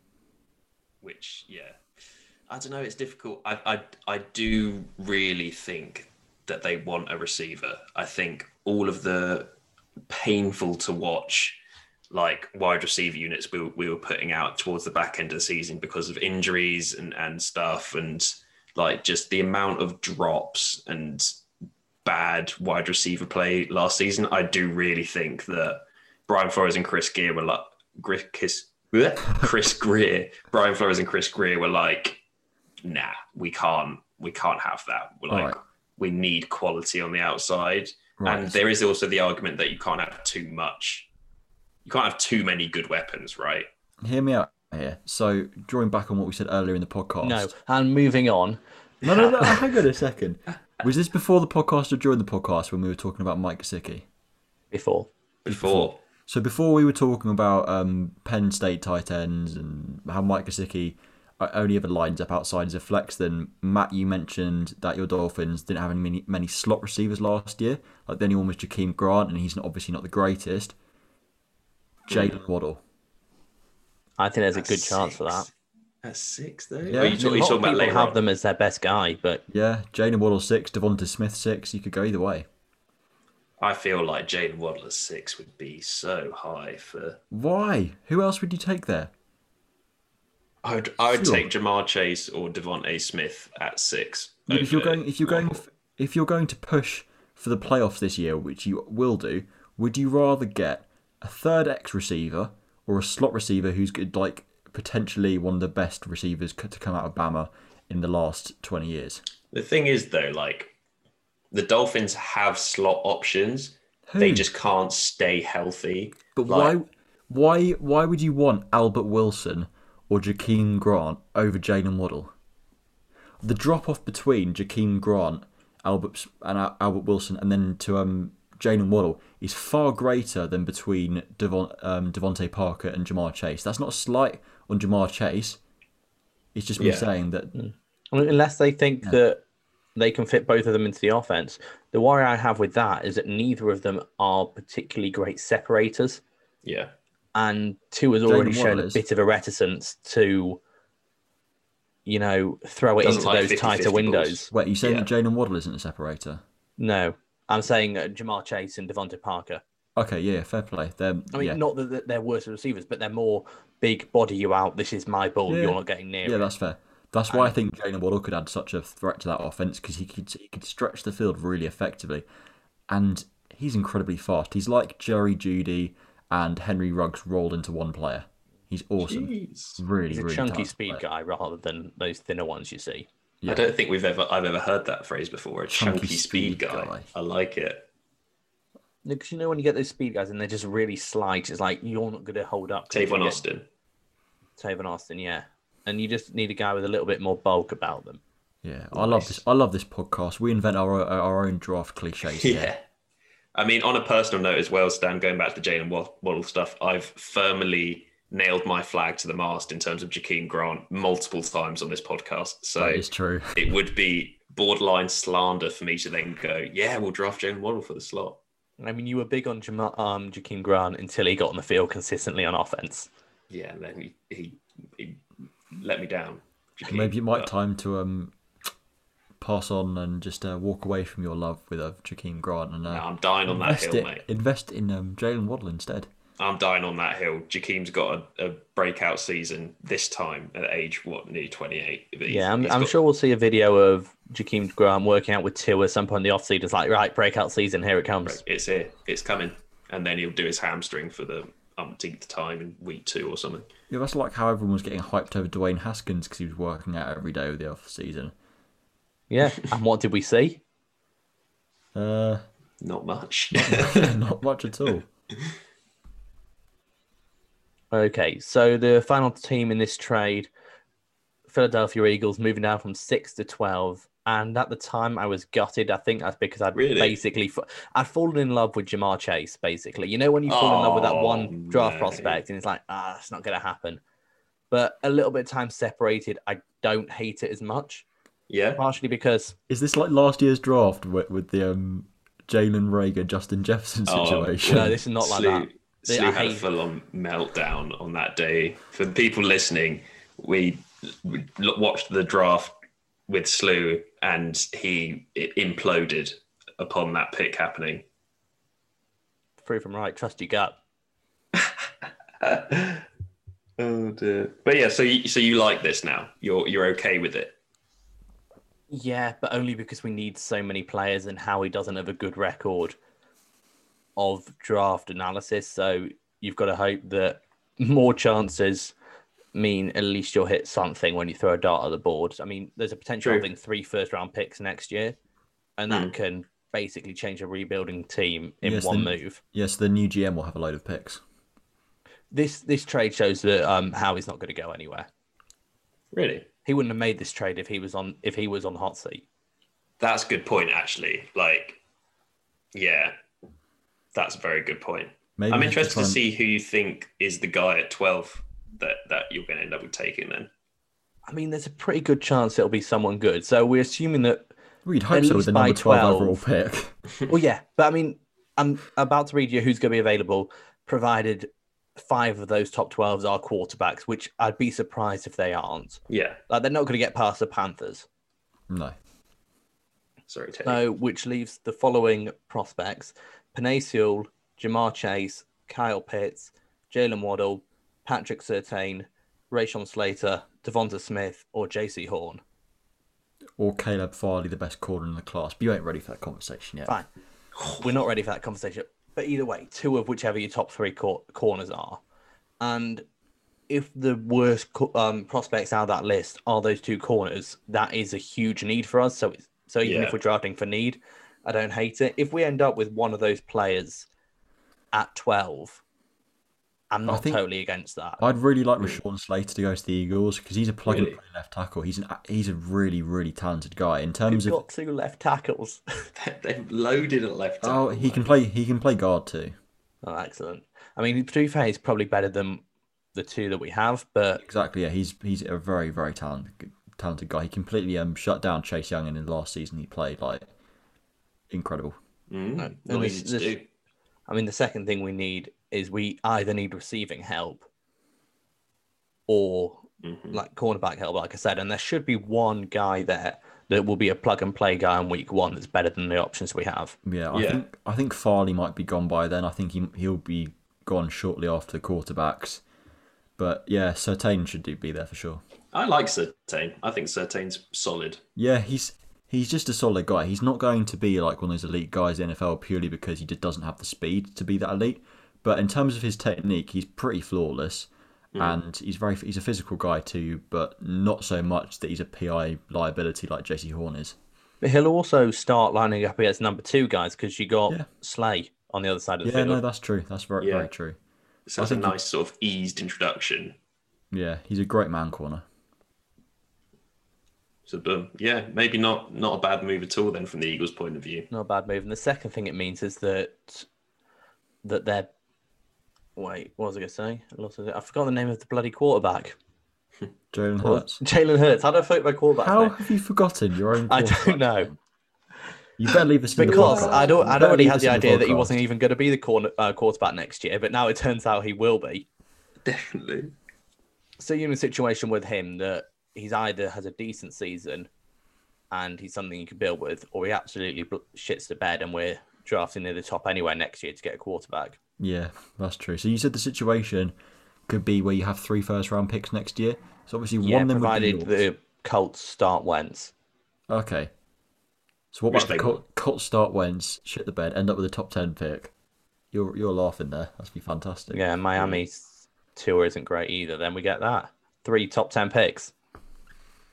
which yeah i don't know it's difficult I, I i do really think that they want a receiver i think all of the painful to watch like wide receiver units we, we were putting out towards the back end of the season because of injuries and, and stuff and like just the amount of drops and bad wide receiver play last season i do really think that brian flores and chris grier were like chris, chris grier brian flores and chris grier were like nah we can't we can't have that we're like Right. we need quality on the outside Right. and there is also the argument that you can't have too much you can't have too many good weapons right Hear me out here. So, drawing back on what we said earlier in the podcast. No, and moving on. no, no, no. hang on a second. Was this before the podcast or during the podcast when we were talking about Mike Gesicki? Before, before So before we were talking about um, Penn State tight ends and how Mike Gesicki uh, only ever lines up outside as a flex, then Matt, you mentioned that your Dolphins didn't have many many slot receivers last year. Like the only one was Jakeem Grant, and he's not, obviously not the greatest. Jalen Waddle. I think there's a good chance for that. At six, though. Yeah. Are you, A talk- you lot talking of about people later have on? them as their best guy, but Yeah, Jalen Waddle six, DeVonta Smith six. You could go either way. I feel like Jalen Waddle at six would be so high for. Why? Who else would you take there? I would, I would Sure. take Ja'Marr Chase or DeVonta Smith at six. Yeah, if you're going, if you're going, Waddle. if you're going to push for the playoffs this year, which you will do, would you rather get a third X receiver or a slot receiver who's good, like potentially one of the best receivers to come out of Bama in the last twenty years? the thing is, though, like the Dolphins have slot options. They just can't stay healthy. But like- why, why, why would you want Albert Wilson or Jakeem Grant over Jalen Waddle? The drop off between Jakeem Grant, Albert and Albert Wilson, and then to um Jalen Waddle is far greater than between Devon, um, DeVante Parker and Ja'Marr Chase. That's not a slight on Ja'Marr Chase. It's just me Yeah. saying that I mean, unless they think that they can fit both of them into the offense, the worry I have with that is that neither of them are particularly great separators. Yeah. and two has already Jalen shown Waddle a is. bit of a reticence to, you know, throw it Doesn't into like those 50-50 tighter balls. windows. wait, you saying Yeah. that Jalen Waddle isn't a separator? No, I'm saying uh, Ja'Marr Chase and DeVante Parker. Okay, yeah, fair play. They're, I mean, yeah, not that- that they're worse receivers, but they're more big body you out. This is my ball. Yeah. You're not getting near Yeah, it. that's fair. That's why I think Jalen Waddle could add such a threat to that offense because he could he could stretch the field really effectively, and he's incredibly fast. He's like Jerry Jeudy and Henry Ruggs rolled into one player. He's awesome. Jeez. Really, He's a really chunky speed player. guy rather than those thinner ones you see. Yeah. I don't think we've ever I've ever heard that phrase before. A Chunky chunky, speed, speed guy. guy. I like it. Because you know when you get those speed guys and they're just really slight, it's like you're not going to hold up. to Tavon Austin. Tavon Austin, yeah. And you just need a guy with a little bit more bulk about them. Yeah, I love this. I love this podcast. We invent our our own draft cliches. Yeah. here. I mean, on a personal note as well, Stan, going back to the Jalen Wad- Waddle stuff, I've firmly nailed my flag to the mast in terms of Jakeem Grant multiple times on this podcast. So that is true. it would be borderline slander for me to then go, yeah, we'll draft Jalen Waddle for the slot. I mean, you were big on Jam- um, Jakeem Grant until he got on the field consistently on offense. Yeah, and then he, he, he let me down. Jakeem. Maybe it might But- time to um pass on and just uh, walk away from your love with uh, Jakeem Grant and uh, No, I'm dying on that invest hill, it, mate. invest in um, Jalen Waddle instead. I'm dying on that hill. Jakeem's got a, a breakout season this time at age what, nearly 28. He's- Yeah, I'm, he's I'm got- sure we'll see a video of Jakeem Grant working out with Tua at some point in the offseason. It's like, right, breakout season, here it comes. It's here. It's coming. And then he'll do his hamstring for the umpteenth time in week two or something. Yeah, that's like how everyone was getting hyped over Dwayne Haskins because he was working out every day of the off season. Yeah, and what did we see? Uh, Not much. not much at all. Okay, so the final team in this trade, Philadelphia Eagles, moving down from six to twelve. And at the time, I was gutted. I think that's because I'd Really? basically fa- I'd fallen in love with Ja'Marr Chase. Basically, you know when you fall in love with that one draft mate. prospect, and it's like, ah, it's not going to happen. But a little bit of time separated, I don't hate it as much. yeah. Partially because Is this like last year's draft with, with the um, Jalen Reagor, Justin Jefferson Oh, situation? no, this is not like Slew, that. Slew I had a full on meltdown on that day. For the people listening, we, we watched the draft with Slew and he it imploded upon that pick happening. Prove I'm right. Trust your gut. oh dear. But yeah, so you, so you like this now? You're you're okay with it? Yeah, but only because we need so many players, and Howie doesn't have a good record of draft analysis. So you've got to hope that more chances mean at least you'll hit something when you throw a dart at the board. I mean, there's a potential True. of having three first round picks next year, and that Mm. can basically change a rebuilding team in Yes, one then- move. Yes, the new GM will have a load of picks. This this trade shows that um, Howie's not going to go anywhere. Really? He wouldn't have made this trade if he was on if he was on the hot seat. That's a good point, actually. Like, yeah, that's a very good point. Maybe I'm interested try to and- see who you think is the guy at 12 that that you're going to end up with taking. Then I mean, there's a pretty good chance it'll be someone good. So we're assuming that We'd hope at so with least the by number 12, overall pick. Well, yeah, but I mean, I'm about to read you who's going to be available, provided five of those top 12s are quarterbacks, which I'd be surprised if they aren't. yeah, Like, they're not going to get past the Panthers. No. sorry, Teddy. So, which leaves the following prospects Penei Sewell, Ja'Marr Chase, Kyle Pitts, Jalen Waddle, Patrick Surtain, Rashawn Slater, DeVonta Smith, or Jaycee Horn. Or Caleb Farley, the best corner in the class. But you ain't ready for that conversation yet. Fine. We're not ready for that conversation. But either way, two of whichever your top three cor- corners are. And if the worst co- um, prospects out of that list are those two corners, that is a huge need for us. So, it's, so even Yeah. if we're drafting for need, I don't hate it. If we end up with one of those players at 12, I'm not totally against that. I'd really like Rashawn Slater to go to the Eagles because he's a plug Really? and play left tackle. He's an he's a really really talented guy in terms We've of got two left tackles. They've loaded at left. oh he can play he can play guard too. oh, excellent. I mean, to be fair, he's probably better than the two that we have, but Exactly yeah he's he's a very very talented talented guy. He completely um shut down Chase Young in the last season he played like incredible. Mm, No, not and this- this- I mean, the second thing we need is we either need receiving help or Mhm. like cornerback help, like I said, and there should be one guy there that will be a plug and play guy in week one that's better than the options we have. Yeah, I Yeah. think I think Farley might be gone by then. I think he he'll be gone shortly after the quarterbacks. But yeah, Surtain should do be there for sure. I like Surtain. I think Surtain's solid. Yeah, he's he's just a solid guy. He's not going to be like one of those elite guys in the NFL purely because he just doesn't have the speed to be that elite. But in terms of his technique, he's pretty flawless, hmm. and he's very he's a physical guy too, but not so much that he's a PI liability like Jaycee Horn is. But he'll also start lining up against number two guys because you got Yeah. Slay on the other side of the Yeah, field. no, that's true. That's very Yeah. very true. So it's a nice sort of eased introduction. Yeah, he's a great man corner. So boom, yeah, maybe not not a bad move at all then from the Eagles' point of view. Not a bad move. And the second thing it means is that that they're wait, what was I going to say? I lost it. I forgot the name of the bloody quarterback. Jalen What- Hurts. Jalen Hurts. How do I forget my quarterback? How name? have you forgotten your own? I don't know. You better leave this in the Because. I don't. I'd better already leave had this the in idea that he wasn't even going to be the corner, uh, quarterback next year, but now it turns out he will be. Definitely. So you're in a situation with him that he's either has a decent season and he's something you can build with, or he absolutely shits the bed and we're drafting near the top anywhere next year to get a quarterback. Yeah, that's true. So you said the situation could be where you have three first round picks next year. So obviously Yeah, one of them would be yours. the Colts start Wentz. Okay. So what Which about the they Col- Colts start Wentz, shit the bed, end up with a top ten pick? You're you're laughing there. That's be fantastic. Yeah, Miami's Tua isn't great either. Then we get that three top ten picks.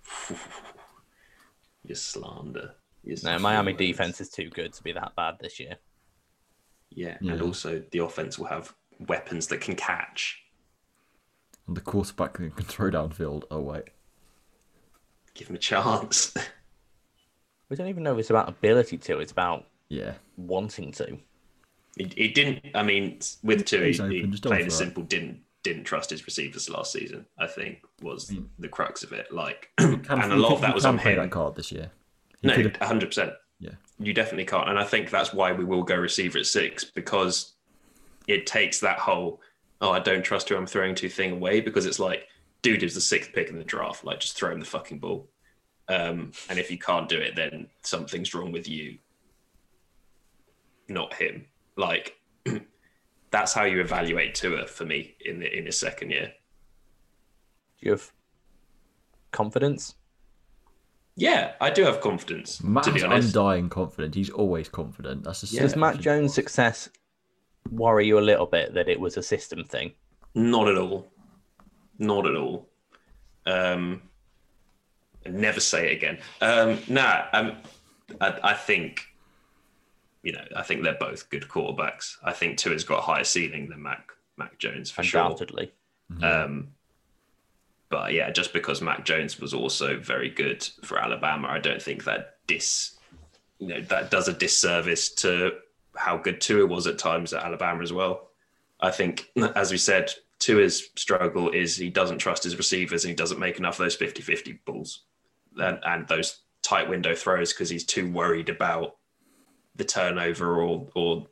Your slander. Your No, Miami slander. defense is too good to be that bad this year. Yeah, Yeah. and also the offense will have weapons that can catch. And the quarterback who can throw downfield. Oh wait. Give him a chance. We don't even know if it's about ability to. It's about Yeah. wanting to. It, he didn't. I mean, with two, he, He's he just don't plain and throw it. simple didn't didn't trust his receivers last season. I think was Mm. the crux of it. Like, and a lot of that was on him. that card this year. He No, hundred percent. Yeah. You definitely can't, and I think that's why we will go receiver at six because it takes that whole "oh, I don't trust who I'm throwing to" thing away because it's like, dude is the sixth pick in the draft. Like, just throw him the fucking ball. Um, and if you can't do it, then something's wrong with you, not him. Like, that's how you evaluate Tua for me in the, in his second year. Do you have confidence? Yeah, I do have confidence. Matt to be has honest, undying confident. He's always confident. That's the Does Mac Jones' success worry you a little bit that it was a system thing? not at all, not at all. Um, never say it again. Um, nah, um, I, I think, you know, I think they're both good quarterbacks. I think Tua's got a higher ceiling than Mac Mac Jones for sure. Undoubtedly. Um, but yeah, just because Mac Jones was also very good for Alabama, I don't think that dis, you know, that does a disservice to how good Tua was at times at Alabama as well. I think, as we said, Tua's struggle is he doesn't trust his receivers and he doesn't make enough of those 50-50 balls and, and those tight window throws because he's too worried about the turnover or or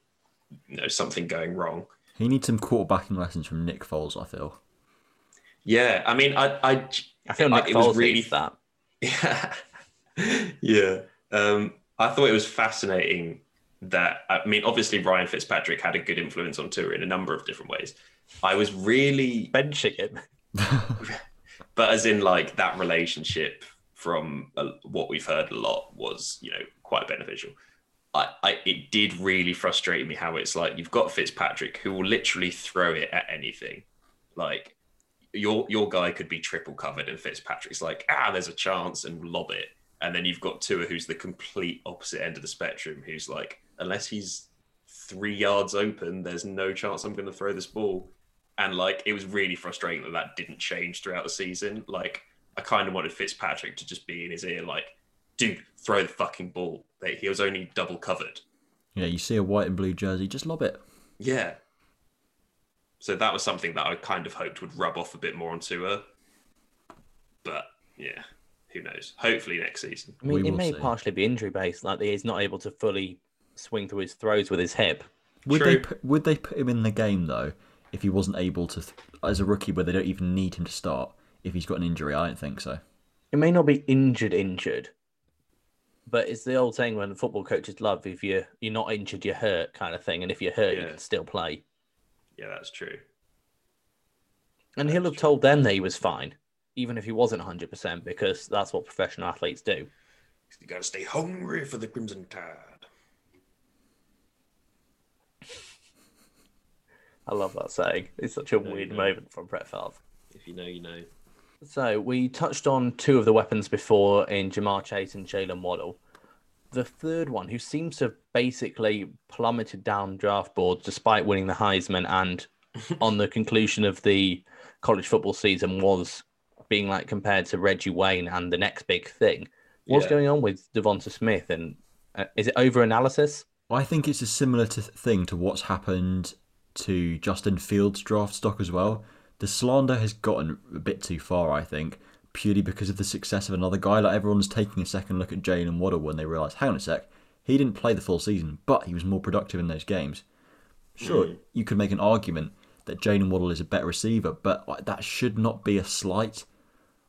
you know something going wrong. He needs some quarterbacking lessons from Nick Foles. I feel. Yeah, I mean, I I I feel Like, Nick it was Foles really- needs that. Yeah. yeah. Um, I thought it was fascinating that, I mean, obviously Ryan Fitzpatrick had a good influence on Tua in a number of different ways. I was really, Benching him. but as in like that relationship from uh, what we've heard a lot was, you know, quite beneficial. I, I, it did really frustrate me how it's like you've got Fitzpatrick who will literally throw it at anything. Like your your guy could be triple covered, and Fitzpatrick's like, ah, there's a chance, and lob it. And then you've got Tua, who's the complete opposite end of the spectrum, who's like, unless he's three yards open, there's no chance I'm going to throw this ball. And like, it was really frustrating that that didn't change throughout the season. Like, I kind of wanted Fitzpatrick to just be in his ear, like, dude, throw the fucking ball. Like, He was only double covered. Yeah, you see a white and blue jersey, just lob it. Yeah. So that was something that I kind of hoped would rub off a bit more onto her. But yeah, who knows? Hopefully next season. I mean, We it may see. partially be injury based, like he's not able to fully swing through his throws with his hip. Would True. they put, would they put him in the game though if he wasn't able to th- as a rookie where they don't even need him to start if he's got an injury? I don't think so. It may not be injured, injured, but it's the old saying when football coaches love if you you're not injured, you're hurt kind of thing, and if you're hurt, you can still play. Yeah, that's true. And he'll have told them that he was fine, even if he wasn't 100%, because that's what professional athletes do. You got to stay hungry for the Crimson Tide. I love that saying. It's such a weird moment from Brett Favre. If you know, you know. So we touched on two of the weapons before in Ja'Marr Chase and Jalen Waddle. The third one, who seems to have basically plummeted down draft boards despite winning the Heisman and on the conclusion of the college football season was being like compared to Reggie Wayne and the next big thing. What's Yeah. going on with DeVonta Smith? And uh, is it over analysis? I think it's a similar to thing to what's happened to Justin Fields' draft stock as well. The slander has gotten a bit too far, I think, purely because of the success of another guy. Like everyone's taking a second look at Jalen Waddle when they realise, hang on a sec, he didn't play the full season, but he was more productive in those games. Sure, mm. you could make an argument that Jalen Waddle is a better receiver, but that should not be a slight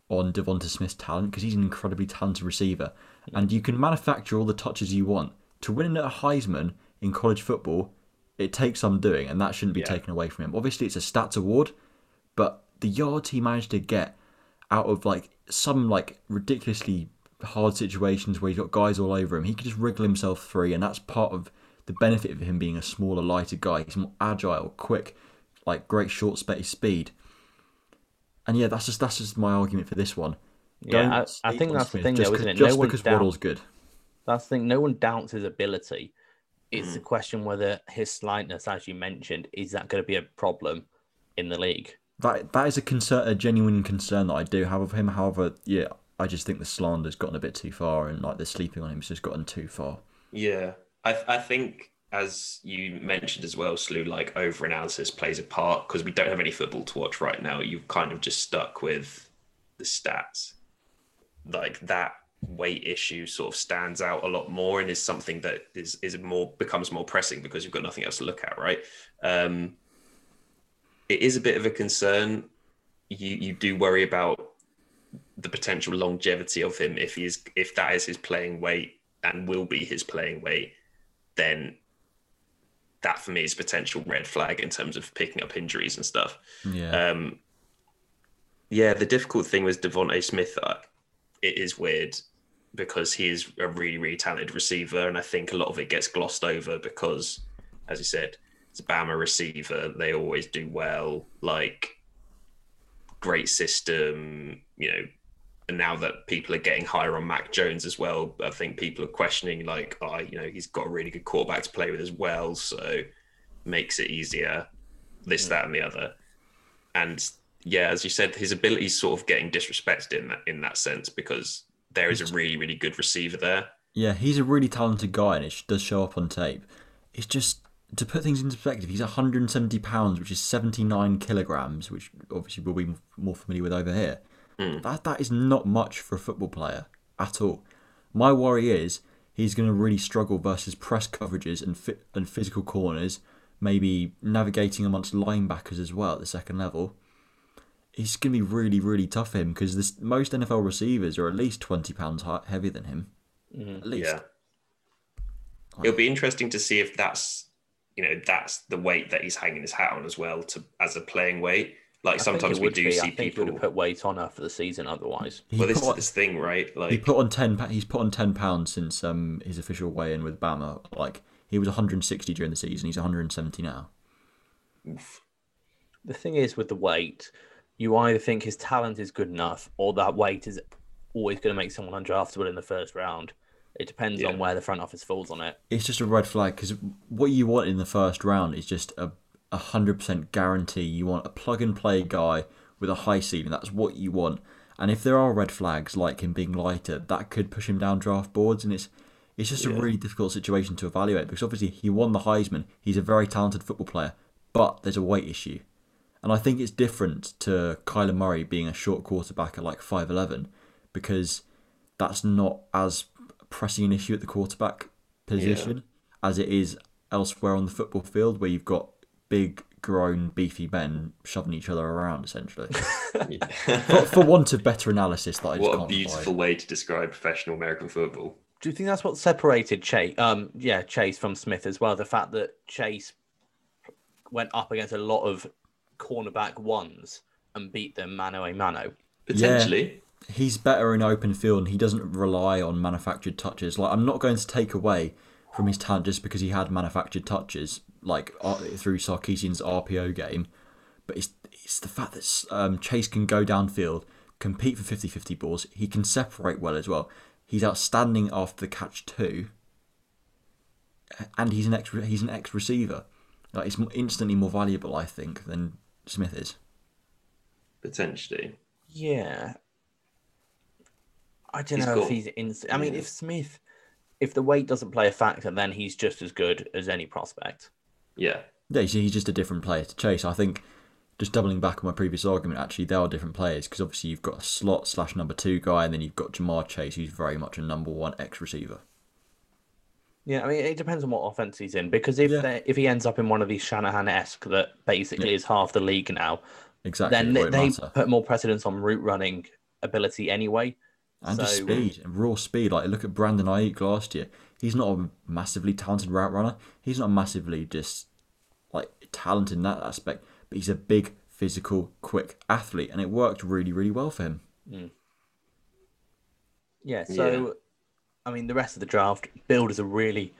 on DeVonta Smith's talent because he's an incredibly talented receiver, and you can manufacture all the touches you want. To win a Heisman in college football, it takes some doing, and that shouldn't be Yeah. taken away from him. Obviously, it's a stats award, but the yards he managed to get out of like some like ridiculously hard situations where he's got guys all over him, he could just wriggle himself free, and that's part of the benefit of him being a smaller, lighter guy. He's more agile, quick, like great short space speed. And yeah, that's just that's just my argument for this one. Yeah, I- I think that's the thing just though, isn't it? Just No because down- Waddle's good. That's the thing. No one doubts his ability. It's mm. a question whether his slightness, as you mentioned, is that going to be a problem in the league? That that is a concern, a genuine concern that I do have of him. However, yeah, I just think the slander's gotten a bit too far, and like the sleeping on him's just gotten too far. Yeah, I I think as you mentioned as well, Slew, like over analysis plays a part because we don't have any football to watch right now. You've kind of just stuck with the stats. Like that weight issue sort of stands out a lot more and is something that is is more becomes more pressing because you've got nothing else to look at, right? Um, it is a bit of a concern. You you do worry about the potential longevity of him if he's if that is his playing weight and will be his playing weight, then that for me is a potential red flag in terms of picking up injuries and stuff. Yeah. Um, yeah, the difficult thing with DeVonta Smith, uh, it is weird because he is a really, really talented receiver, and I think a lot of it gets glossed over because, as you said, it's a Bama receiver. They always do well. Like, great system. You know, and now that people are getting higher on Mac Jones as well, I think people are questioning like, oh, you know, he's got a really good quarterback to play with as well, so makes it easier. This, hmm. that, and the other. And yeah, as you said, his ability is sort of getting disrespected in that in that sense because there is a really, really good receiver there. Yeah, he's a really talented guy, and it does show up on tape. It's just to put things into perspective. He's 170 pounds, which is 79 kilograms, which obviously we'll be more familiar with over here. Hmm. That that is not much for a football player at all. My worry is he's going to really struggle versus press coverages and fi- and physical corners, maybe navigating amongst linebackers as well at the second level. It's going to be really, really tough for him because most NFL receivers are at least 20 pounds heavier than him. Mm. At least. Yeah. It'll be interesting to see if that's you know that's the weight that he's hanging his hat on as well to as a playing weight. Like I think sometimes it we would do be. see I think people. would have put weight on her for the season otherwise. He well, this put is on- this thing, right? Like he put on ten. He's put on ten pounds since um his official weigh-in with Bama. Like he was 160 during the season. He's 170 now. The thing is with the weight, you either think his talent is good enough or that weight is always going to make someone undraftable in the first round. It depends Yeah. on where the front office falls on it. It's just a red flag because what you want in the first round is just a a hundred percent guarantee. You want a plug and play guy with a high ceiling. That's what you want. And if there are red flags like him being lighter, that could push him down draft boards. And it's it's just a really difficult situation to evaluate because obviously he won the Heisman. He's a very talented football player, but there's a weight issue. And I think it's different to Kyler Murray being a short quarterback at like 5'11 because that's not as pressing an issue at the quarterback position as it is elsewhere on the football field where you've got big, grown, beefy men shoving each other around essentially. for, for want of better analysis that I what a can't beautiful provide. way to describe professional American football. Do you think that's what separated Chase? Um, yeah, Chase from Smith as well. The fact that Chase went up against a lot of cornerback ones and beat them mano a mano. Potentially. He's better in open field and he doesn't rely on manufactured touches. Like I'm not going to take away from his talent just because he had manufactured touches, like uh, through Sarkisian's RPO game. But it's it's the fact that um, Chase can go downfield, compete for 50-50 balls. He can separate well as well. He's outstanding after the catch too, and he's an ex he's an ex receiver. Like he's instantly more valuable, I think, than Smith is. Potentially. Yeah. I don't He's know if he's in. I mean, yeah. if Smith, if the weight doesn't play a factor, then he's just as good as any prospect. Yeah. Yeah, he's, he's just a different player to Chase. I think just doubling back on my previous argument, actually, they are different players because obviously you've got a slot slash number two guy, and then you've got Ja'Marr Chase, who's very much a number one X receiver. Yeah, I mean, it depends on what offense he's in. Because if Yeah. if he ends up in one of these Shanahan esque that basically is half the league now, Exactly. then they, they put more precedence on route running ability anyway. And just so- speed and raw speed. Like look at Brandon Aiyuk last year. He's not a massively talented route runner. He's not massively just like talented in that aspect, but he's a big, physical, quick athlete, and it worked really, really well for him. Mm. Yeah, so I mean, the rest of the draft build is a really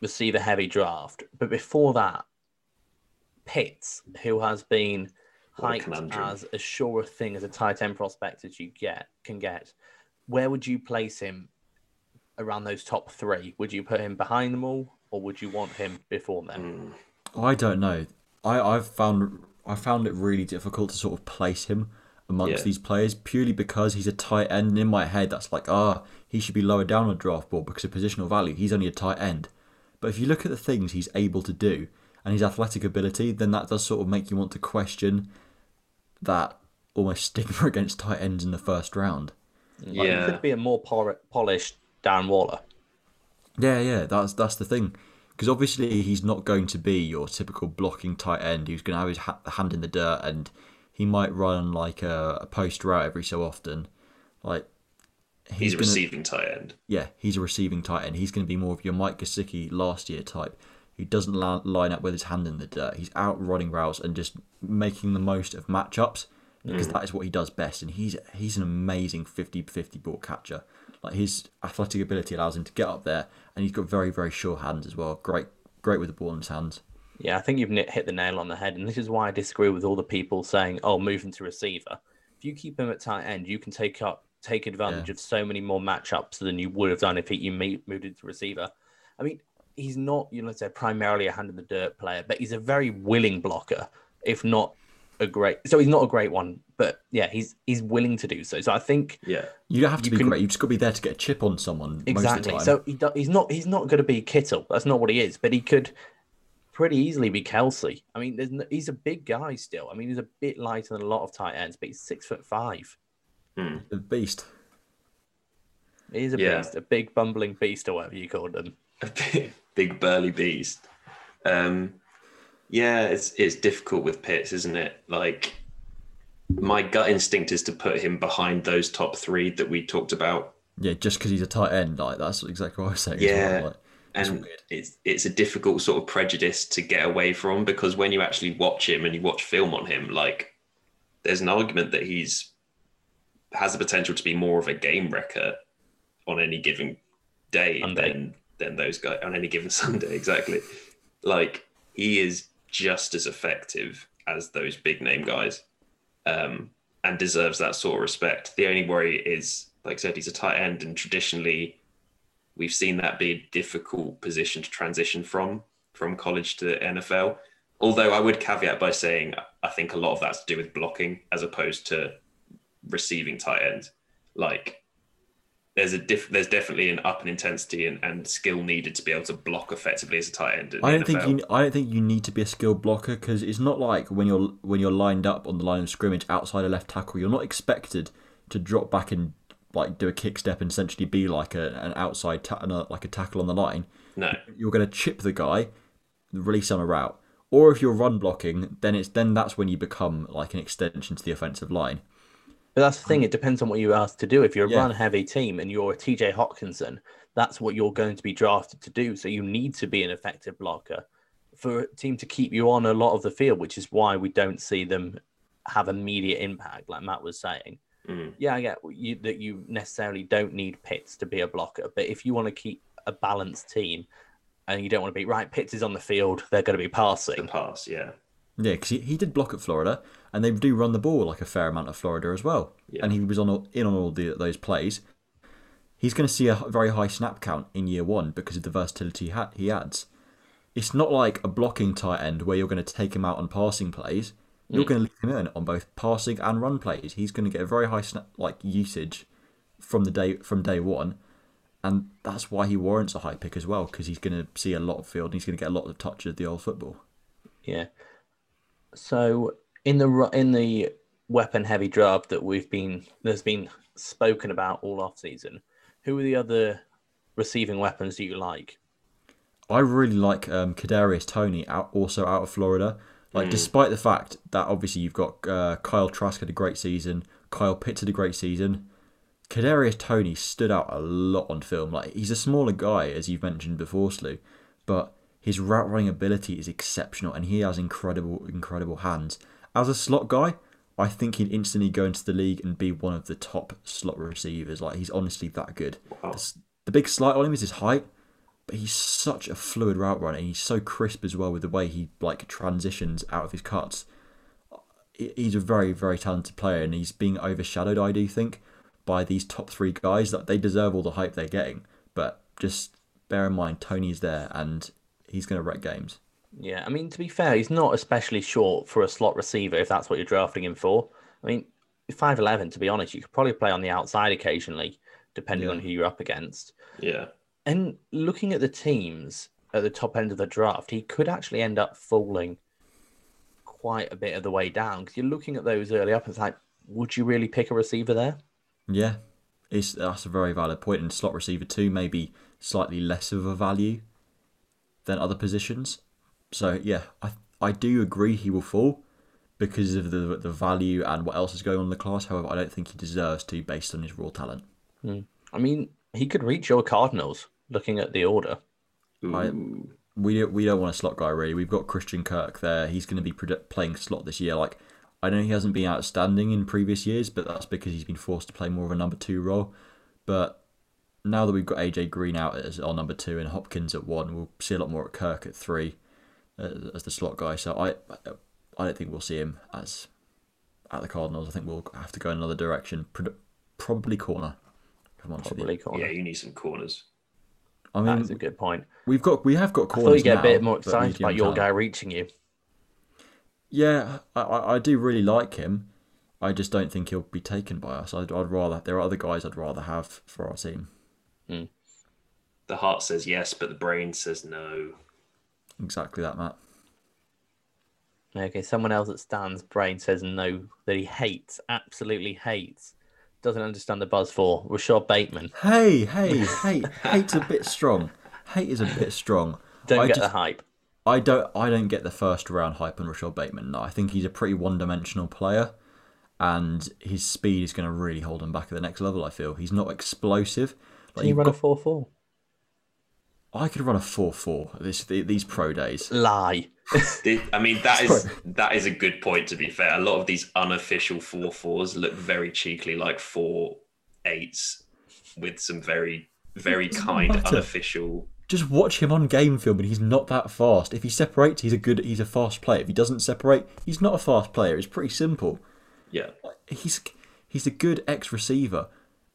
receiver heavy draft. But before that, Pitts, who has been What a hyped as as sure a thing as a tight end prospect as you get can get, where would you place him around those top three? Would you put him behind them all, or would you want him before them? I don't know. I I've found I found it really difficult to sort of place him amongst Yeah. these players purely because he's a tight end. And in my head, that's like ah, he should be lower down on a draft board because of positional value. He's only a tight end. But if you look at the things he's able to do and his athletic ability, then that does sort of make you want to question that almost stigma against tight ends in the first round. Mm. Like, Yeah. he could be a more pol- polished Darren Waller. Yeah, yeah, that's that's the thing. Because obviously he's not going to be your typical blocking tight end who's going to have his ha- hand in the dirt and he might run like a, a post route every so often. Like He's, a gonna- receiving tight end. Yeah, he's a receiving tight end. He's going to be more of your Mike Gesicki last year type. He doesn't line up with his hand in the dirt. He's out running routes and just making the most of matchups because mm. that is what he does best. And he's he's an amazing 50-50 ball catcher. Like his athletic ability allows him to get up there, and he's got very very sure hands as well. Great great with the ball in his hands. Yeah, I think you've hit the nail on the head, and this is why I disagree with all the people saying, "Oh, move him to receiver." If you keep him at tight end, you can take up take advantage Yeah. of so many more matchups than you would have done if he, you moved him to receiver. I mean, he's not, you know, let's say primarily a hand in the dirt player, but he's a very willing blocker, if not a great. So he's not a great one, but yeah, he's he's willing to do so. So I think Yeah. You don't have to be can- great. You just got to be there to get a chip on someone most of the exactly. time. So he do, he's not he's not going to be Kittle. That's not what he is. But he could pretty easily be Kelsey. I mean, there's no, he's a big guy still. I mean, he's a bit lighter than a lot of tight ends, but he's six foot five. Hmm. Hmm. A beast. He's a Yeah. beast, a big bumbling beast, or whatever you call him. A big, big burly beast. Um, yeah, it's it's difficult with Pitts, isn't it? Like my gut instinct is to put him behind those top three that we talked about, Yeah, just because he's a tight end, like that's exactly what I was saying. Yeah. well. Like, it's and weird. it's it's a difficult sort of prejudice to get away from because when you actually watch him and you watch film on him, like there's an argument that he's has the potential to be more of a game wrecker on any given day Sunday. than than those guys on any given Sunday. Exactly. Like he is just as effective as those big name guys, um, and deserves that sort of respect. The only worry is, like I said, he's a tight end, and traditionally, we've seen that be a difficult position to transition from from college to the NFL. Although I would caveat by saying I think a lot of that's to do with blocking as opposed to receiving tight end. Like there's a diff- there's definitely an up in intensity and, and skill needed to be able to block effectively as a tight end. I don't think NFL. you. I don't think you need to be a skilled blocker because it's not like when you're when you're lined up on the line of scrimmage outside a left tackle. You're not expected to drop back and like do a kick step and essentially be like a, an outside ta- uh, like a tackle on the line. no. You're going to chip the guy, release on a route. Or if you're run blocking, then it's then that's when you become like an extension to the offensive line. But that's the thing; it depends on what you ask to do. If you're a Yeah. run-heavy team and you're a TJ Hockenson, that's what you're going to be drafted to do. So you need to be an effective blocker for a team to keep you on a lot of the field, which is why we don't see them have immediate impact, like Matt was saying. Mm. Yeah, I get you, that you necessarily don't need Pitts to be a blocker, but if you want to keep a balanced team and you don't want to be right, Pitts is on the field, they're going to be The passing. pass, yeah. Yeah, because he, he did block at Florida, and they do run the ball like a fair amount of Florida as well. Yeah. And he was on all- in on all the, those plays. He's going to see a very high snap count in year one because of the versatility he, ha- he adds. It's not like a blocking tight end where you're going to take him out on passing plays. You're mm. going to leave him in on both passing and run plays. He's going to get a very high snap like usage from the day from day one, and that's why he warrants a high pick as well because he's going to see a lot of field and he's going to get a lot of touches of the old football. Yeah. So in the in the weapon heavy draft that we've been there's been spoken about all off season, who are the other receiving weapons that you like? I really like um, Kadarius Toney, out, also out of Florida. Like, despite the fact that obviously you've got uh, Kyle Trask had a great season, Kyle Pitts had a great season, Kadarius Toney stood out a lot on film. Like, he's a smaller guy, as you've mentioned before, Slew, but his route running ability is exceptional, and he has incredible, incredible hands. As a slot guy, I think he'd instantly go into the league and be one of the top slot receivers. Like, he's honestly that good. Wow. The, the big slight on him is his height, but he's such a fluid route runner. He's so crisp as well with the way he like transitions out of his cuts. He's a very very talented player, and he's being overshadowed. I do think by these top three guys that they deserve all the hype they're getting. But just bear in mind, Toney's there, and he's going to wreck games. Yeah, I mean to be fair, he's not especially short for a slot receiver if that's what you're drafting him for. I mean, five eleven. To be honest, you could probably play on the outside occasionally, depending Yeah. on who you're up against. Yeah. And looking at the teams at the top end of the draft, he could actually end up falling quite a bit of the way down because you're looking at those early up. It's like, would you really pick a receiver there? Yeah, it's that's a very valid point. And slot receiver two maybe slightly less of a value than other positions. So yeah, I I do agree he will fall because of the the value and what else is going on in the class. However, I don't think he deserves to based on his raw talent. Hmm. I mean, he could reach your Cardinals looking at the order. I- we we don't want a slot guy really. We've got Christian Kirk there. He's going to be playing slot this year. Like I know he hasn't been outstanding in previous years, but that's because he's been forced to play more of a number two role. But now that we've got AJ Green out as our number two and Hopkins at one, we'll see a lot more at Kirk at three uh, as the slot guy. So I I don't think we'll see him as at the Cardinals. I think we'll have to go in another direction. Probably corner. Come on, Probably corner. Yeah, you need some corners. I mean, That is a good point. we've got we have got I corners. thought you get now, a bit more excited about your talent. guy reaching you. Yeah, I, I I do really like him. I just don't think he'll be taken by us. I'd, I'd rather there are other guys I'd rather have for our team. The heart says yes, but the brain says no. Exactly that, Matt. Okay, someone else that stands brain says no that he hates, absolutely hates, doesn't understand the buzz for Rashad Bateman. Hey, hey, hate, hate's a bit strong. Hate is a bit strong. Don't I get just- the hype. I don't I don't get the first round hype on Rashad Bateman. No, I think he's a pretty one dimensional player and his speed is going to really hold him back at the next level, I feel. He's not explosive. Like Can you run a 4 4? I could run a 4-4 this these pro days. Lie. I mean, that is that is a good point. To be fair, a lot of these unofficial four fours look very cheekily like four eights with some very very kind matter. unofficial. Just watch him on game film and he's not that fast. If he separates, he's a good he's a fast player. If he doesn't separate, he's not a fast player. It's pretty simple. Yeah, he's he's a good ex receiver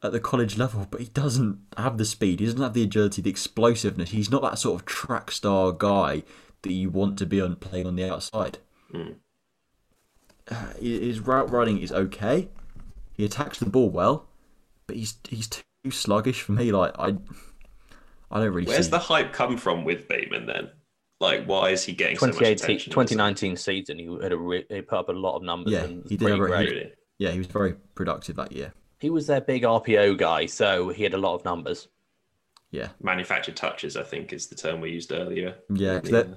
at the college level, but he doesn't have the speed. He doesn't have the agility, the explosiveness. He's not that sort of track star guy that you want to be on playing on the outside. Uh, his route running is okay. He attacks the ball well, but he's he's too sluggish for me. Like I, I don't really where's see. the hype come from with Bateman then? Like, why is he getting so much 2018, attention? 2019 season, he had a re- he put up a lot of numbers. Yeah, and he did pretty have great. Really? Yeah, he was very productive that year. He was their big RPO guy, so he had a lot of numbers. Yeah, Manufactured touches, I think, is the term we used earlier. Yeah, 'cause that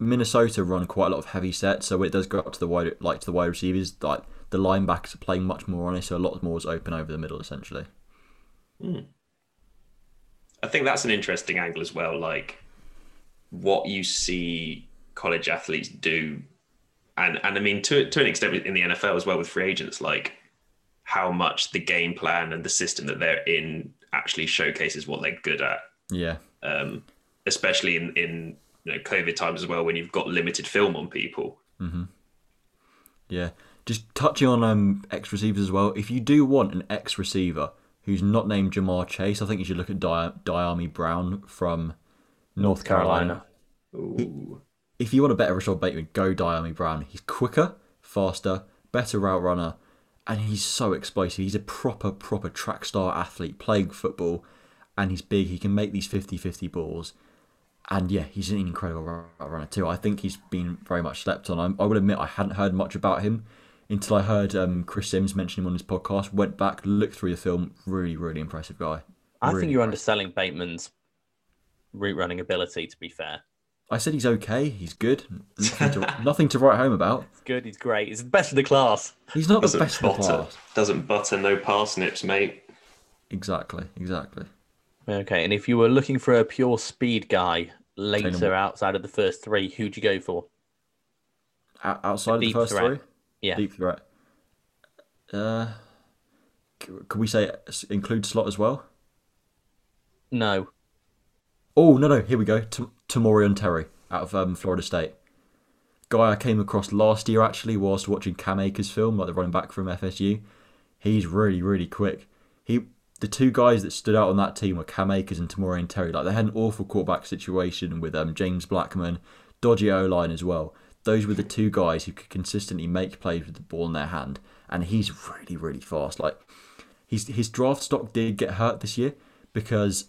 Minnesota run quite a lot of heavy sets, so when it does go up to the wide, like to the wide receivers, like the linebackers are playing much more on it, so a lot more is open over the middle essentially. Hmm. I think that's an interesting angle as well. Like what you see college athletes do, and and I mean to to an extent in the NFL as well with free agents, like how much the game plan and the system that they're in actually showcases what they're good at. Yeah, Um, especially in in you know COVID times as well when you've got limited film on people. yeah. Just touching on um X receivers as well. If you do want an X receiver who's not named Ja'Marr Chase, I think you should look at Di- Dyami Brown from North Carolina. Ooh. If you want a better Rashad Bateman, go Dyami Brown. He's quicker, faster, better route runner, and he's so explosive. He's a proper, proper track star athlete playing football, and he's big. He can make these 50 50 balls. And yeah, he's an incredible route runner too. I think he's been very much slept on. I, I would admit I hadn't heard much about him until I heard um, Chris Sims mention him on his podcast. Went back, looked through the film. Really, really impressive guy. I Really think you're impressive. underselling Bateman's route running ability, to be fair. I said he's okay. He's good. Nothing to, nothing to write home about. It's good, he's great. He's the best in the class. He's not the Doesn't best in the butter, class. doesn't butter no parsnips, mate. Exactly, exactly. Okay, and if you were looking for a pure speed guy later Tatum. outside of the first three, who'd you go for? O- outside of the first threat. three, Yeah. deep threat. Uh, c- can we say include slot as well? No. Oh no, no. Here we go. T- Tamorian Terry out of um, Florida State. Guy I came across last year actually whilst watching Cam Akers' film, like the running back from FSU. He's really, really quick. He, the two guys that stood out on that team were Cam Akers and Tamorian Terry. Like they had an awful quarterback situation with um, James Blackman, dodgy O line as well. Those were the two guys who could consistently make plays with the ball in their hand, and he's really, really fast. Like he's his draft stock did get hurt this year because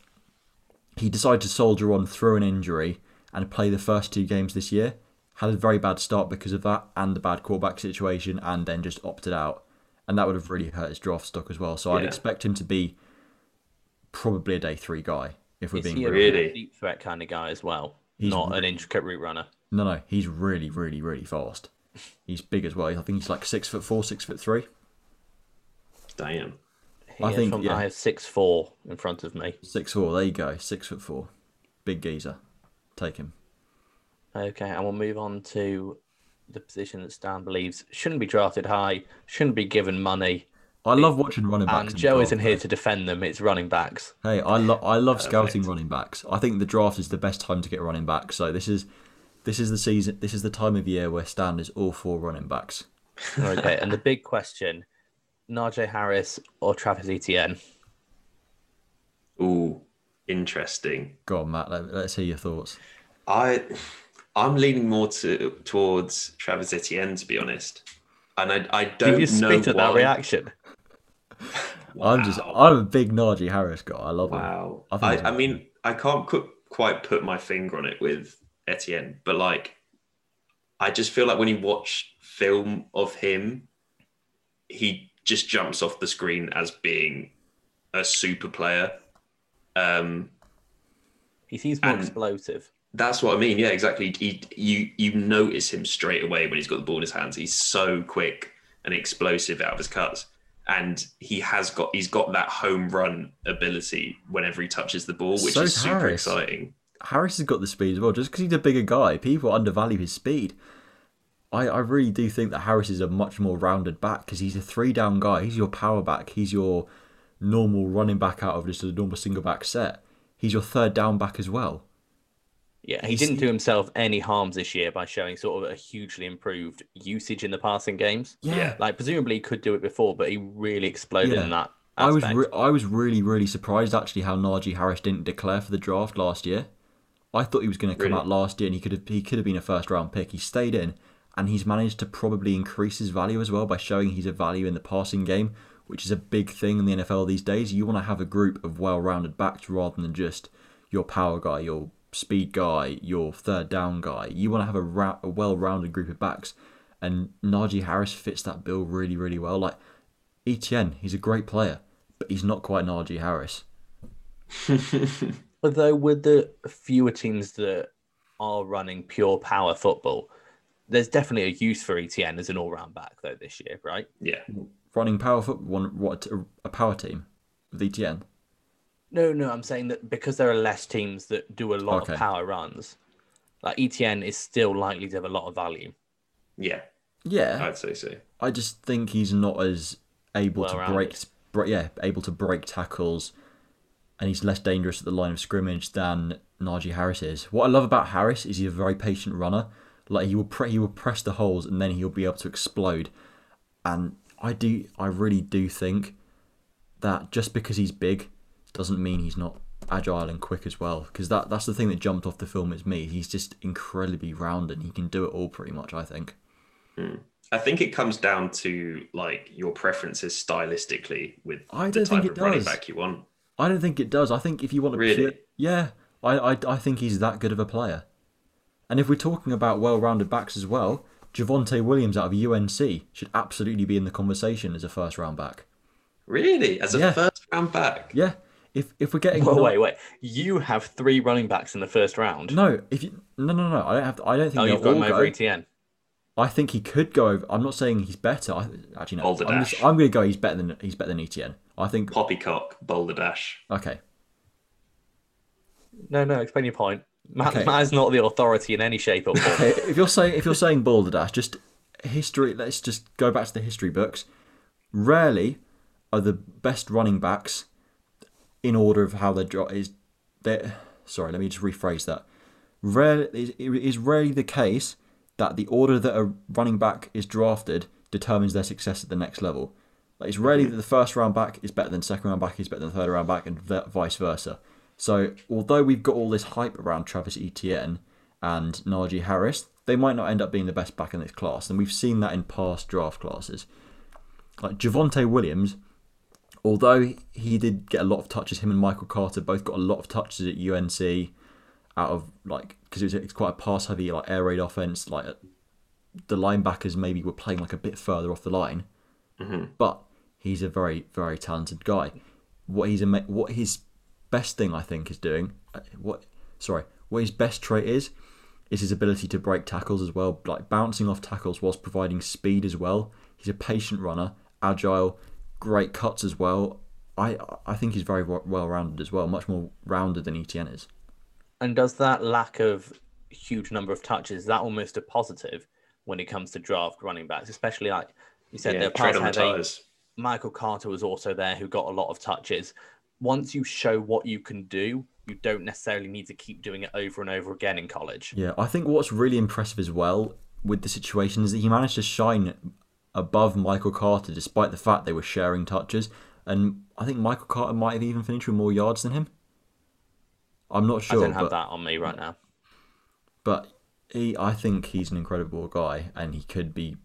he decided to soldier on through an injury and play the first two games this year. Had a very bad start because of that and the bad quarterback situation, and then just opted out. And that would have really hurt his draft stock as well. So I'd expect him to be probably a day three guy, if we're Is being he. Really? deep threat kind of guy as well? He's Not an intricate route runner. No, no, he's really, really, really fast. He's big as well. I think he's like six foot four, six foot three. Damn. He I think, from, yeah. I have six four in front of me. Six four, there you go. Six foot four. Big geezer. Take him. Okay, and we'll move on to the position that Stan believes shouldn't be drafted high, shouldn't be given money, I love watching running backs. and Joe draft, isn't here though. to defend them. It's running backs. Hey, I love I love uh, scouting Perfect. running backs. I think the draft is the best time to get running backs. So this is this is the season. This is the time of year where Stan is all for running backs. Okay, and the big question: Najee Harris or Travis Etienne? Ooh, interesting. Go on, Matt. Let, let's hear your thoughts. I I'm leaning more to towards Travis Etienne to be honest, and I I don't Did you know spit at that why. reaction? I'm just I'm a big Najee Harris guy. I love him. Wow. I I, I, mean, I can't qu- quite put my finger on it with Etienne, but like, I just feel like when you watch film of him, he just jumps off the screen as being a super player. Um, He seems more explosive. that's what I mean. Yeah, exactly. He, you you notice him straight away when he's got the ball in his hands. He's so quick and explosive out of his cuts, and he has got he's got that home run ability whenever he touches the ball, which So is does super Harris. exciting. Harris has got the speed as well. Just because he's a bigger guy, people undervalue his speed. I, I really do think that Harris is a much more rounded back because he's a three down guy. He's your power back. He's your normal running back out of just a normal single back set. He's your third down back as well. Yeah, he He's- didn't do himself any harms this year by showing sort of a hugely improved usage in the passing games. Yeah. Like presumably he could do it before, but he really exploded Yeah. in that. I was re- I was really really surprised actually how Najee Harris didn't declare for the draft last year. I thought he was going to come Really? out last year and he could have he could have been a first round pick. He stayed in and he's managed to probably increase his value as well by showing he's a value in the passing game, which is a big thing in the NFL these days. You want to have a group of well-rounded backs rather than just your power guy, your speed guy, your third down guy. You want to have a, ra- a well-rounded group of backs, and Najee Harris fits that bill really, really well. Like Etienne, he's a great player, but he's not quite Najee Harris. Although with the fewer teams that are running pure power football, there's definitely a use for Etienne as an all-round back though this year, right? Yeah. Running power foot, one what a power team with Etienne. No, no, I'm saying that because there are less teams that do a lot Okay. of power runs, like Etienne is still likely to have a lot of value. Yeah. Yeah, I'd say so. I just think he's not as able to Well-rounded. break, bre- yeah, able to break tackles, and he's less dangerous at the line of scrimmage than Najee Harris is. What I love about Harris is he's a very patient runner. Like he will pre- he will press the holes and then he'll be able to explode. And I do, I really do think that just because he's big doesn't mean he's not agile and quick as well. Because that that's the thing that jumped off the film at me. He's just incredibly rounded. and He can do it all pretty much. I think. Hmm. I think it comes down to like your preferences stylistically with I the don't think type it of running does. back you want. I don't think it does. I think if you want to Really? pure- yeah, I, I I think he's that good of a player. And if we're talking about well-rounded backs as well, Javonte Williams out of UNC should absolutely be in the conversation as a first-round back. Really? As a Yeah. first round back? Yeah, if if we're getting Whoa, no- wait, wait. You have three running backs in the first round. no, if you no no no, I don't have. To, I don't think oh, you've got him over go. Etienne. I think he could go over. I'm not saying he's better. I, actually, no. Boulder I'm, just, I'm going to go. He's better than he's better than Etienne. I think. Poppycock, Boulder Dash. Okay. No, no, explain your point. Matt, Okay. Matt is not the authority in any shape or form. If you're saying if you're saying Balderdash, just history. Let's just go back to the history books. Rarely are the best running backs in order of how their job is. They sorry, let me just rephrase that. Rare it is rarely the case that the order that a running back is drafted determines their success at the next level. Like, it's rarely mm-hmm. that the first round back is better than second round back is better than third round back, and vice versa. So, although we've got all this hype around Travis Etienne and Najee Harris, they might not end up being the best back in this class, and we've seen that in past draft classes. Like Javonte Williams, although he did get a lot of touches, him and Michael Carter both got a lot of touches at UNC out of like because it was it's quite a pass heavy like air raid offense. Like uh, the linebackers maybe were playing like a bit further off the line, mm-hmm. but he's a very very talented guy. What he's a what his best thing I think is doing uh, what sorry what his best trait is is his ability to break tackles as well, like bouncing off tackles whilst providing speed as well. He's a patient runner, agile, great cuts as well. I I think he's very well rounded as well, much more rounded than Etienne is. And does that lack of huge number of touches, is that almost a positive when it comes to draft running backs, especially like you said, Yeah, the tread pass on the heavy. tires. Michael Carter was also there who got a lot of touches. Once you show what you can do, you don't necessarily need to keep doing it over and over again in college. Yeah, I think what's really impressive as well with the situation is that he managed to shine above Michael Carter despite the fact they were sharing touches. And I think Michael Carter might have even finished with more yards than him. I'm not sure. I don't have but, that on me right now. but he, I think he's an incredible guy, and he could be.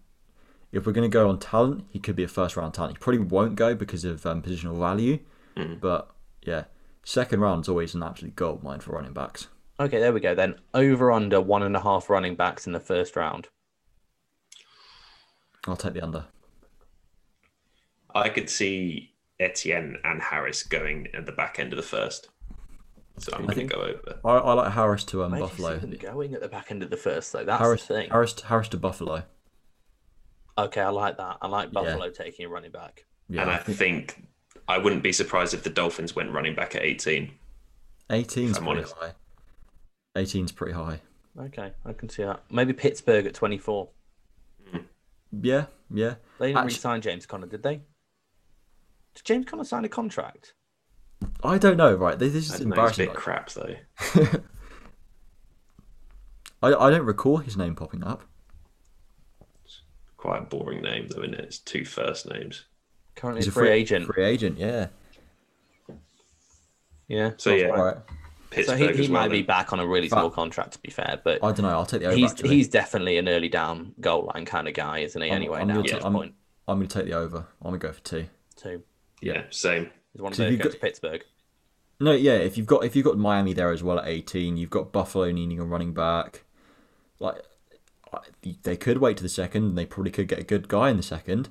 If we're going to go on talent, he could be a first round talent. He probably won't go because of um, positional value, but yeah, second round's always an absolute gold mine for running backs. Okay, there we go then. Over under one and a half running backs in the first round. I'll take the under. I could see Etienne and Harris going at the back end of the first. So I'm going to go over. I, I like Harris to um, Where Buffalo. you see them going at the back end of the first though? That's Harris, the thing. Harris, Harris to Buffalo. Okay, I like that. I like Buffalo taking a running back. Yeah, and I I think think I wouldn't be surprised if the Dolphins went running back at 18. 18's if I'm pretty honest. high. 18's pretty high. Okay, I can see that. Maybe Pittsburgh at 24. Hmm. Yeah, yeah. They didn't Actu- re-sign James Conner, did they? Did James Conner sign a contract? I don't know, right? This, this is don't know, it's a embarrassing. bit crap though. I, I don't recall his name popping up. It's Quite a boring name though, isn't it? It's two first names. Currently He's a free, agent. Free agent, yeah. Yeah. So sounds yeah, right. All right. So he, he might be back on a really small contract, to be fair, but I don't know. I'll take the over. he's he's definitely an early down goal line kind of guy, isn't he? I'm- Anyway, I'm now gonna at ta- this I'm- point, I'm going to take the over. I'm going to go for two. Two. Yeah, same. He's one of So those you've got- to Pittsburgh. No, yeah. If you've got if you've got Miami there as well at 18, you've got Buffalo needing a running back. Like they could wait to the second, and they probably could get a good guy in the second,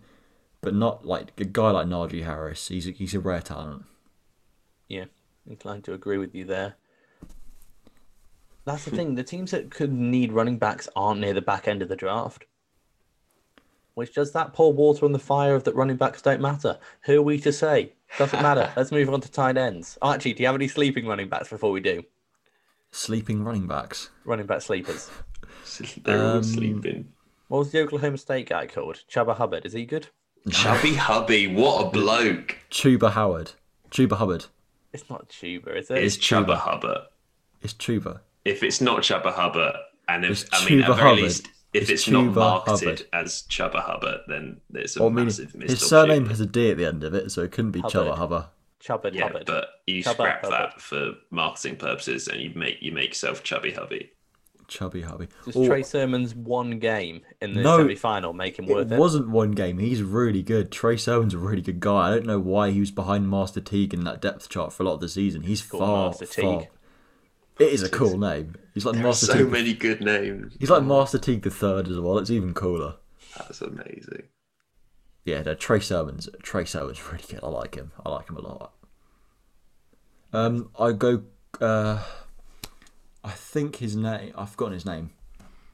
but not like a guy like Najee Harris. He's a, he's a rare talent. Yeah, inclined to agree with you there. That's the thing. The teams that could need running backs aren't near the back end of the draft. Which does that pour water on the fire of that running backs don't matter? Who are we to say? Doesn't matter. Let's move on to tight ends. Archie, do you have any sleeping running backs before we do? Sleeping running backs. Running back sleepers. They're all Um, sleeping. What was the Oklahoma State guy called? Chubba Hubbard. Is he good? Chubby Hubby, what a bloke! Chuba Howard. Chuba Hubbard. It's not Chuba, is it? It's Chuba Hubbard. It's Chuba. If it's not Chubba Hubbard, and if It's I mean Chuba at very Hubbard. least, if It's it's, not marketed Hubbard. as Chubba Hubbard, then it's a Well, I mean, massive missed his surname has a D at the end of it, so it couldn't be Hubbard. Chuba Hubbard. Chubbard Yeah, Hubbard. but you Chubba scrap Hubbard. that for marketing purposes, and you make you make yourself Chubby Hubby. Chubby Hubby. Does Oh, Trey Sermon's one game in the No, semi-final make him worth it it? wasn't one game. He's really good. Trey Sermon's a really good guy. I don't know why he was behind Master Teague in that depth chart for a lot of the season. He's Called far, Master far. It is a cool name. He's like There Master so Teague. many good names. He's like Master Teague the third as well. It's even cooler. That's amazing. Yeah, no, Trey Sermon's Trey Sermon's really good. I like him. I like him a lot. Um, I go. Uh, I think his name. I've forgotten his name.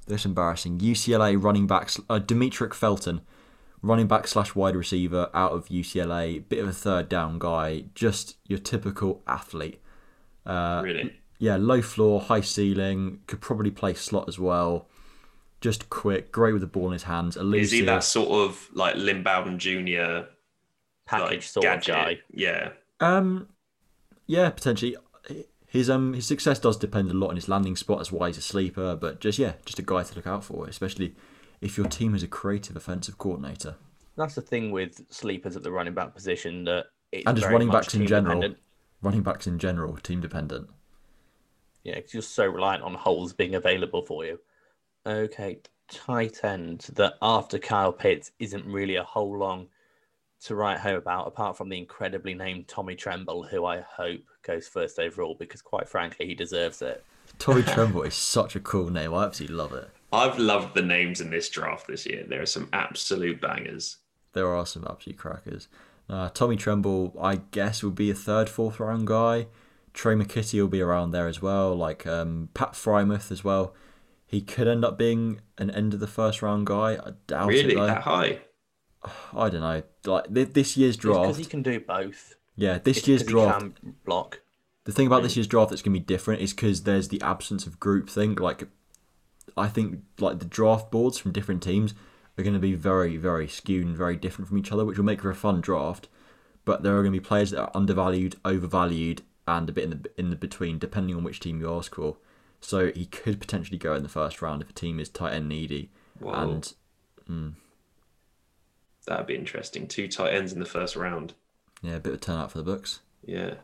That's embarrassing. UCLA running back uh, Demetric Felton, running back slash wide receiver out of UCLA. Bit of a third down guy. Just your typical athlete. Uh, really. yeah, low floor, high ceiling. Could probably play slot as well. Just quick, great with the ball in his hands. Elusive. Is he that sort of like Lynn Bowden Jr. Package like sort gadget? of guy. Yeah. Um, yeah, potentially. His um his success does depend a lot on his landing spot. That's why he's a sleeper. But just yeah, just a guy to look out for, especially if your team is a creative offensive coordinator. That's the thing with sleepers at the running back position that it's And just very running backs in general. dependent. Running backs in general, team dependent. Yeah, because you're so reliant on holes being available for you. Okay, tight end that after Kyle Pitts isn't really a whole long to write home about, apart from the incredibly named Tommy Tremble, who I hope goes first overall because, quite frankly, he deserves it. Tommy Tremble is such a cool name. I absolutely love it. I've loved the names in this draft this year. There are some absolute bangers. There are some absolute crackers. Uh, Tommy Tremble, I guess, will be a third, fourth round guy. Tre' McKitty will be around there as well, like um, Pat Freiermuth as well. He could end up being an end of the first round guy. I doubt Really, it. Though. that high? I don't know. Like thi- this year's draft, Because he can do both. Yeah, this year's draft. block. The thing about this mm. year's draft that's going to be different is because there's the absence of groupthink. Like I think like the draft boards from different teams are going to be very, very skewed and very different from each other, which will make for a fun draft. But there are going to be players that are undervalued, overvalued, and a bit in the in the between, depending on which team you ask for. So he could potentially go in the first round if a team is tight end needy. Whoa. And mm. That'd be interesting. Two tight ends in the first round. Yeah, a bit of a turnout for the books. Yeah.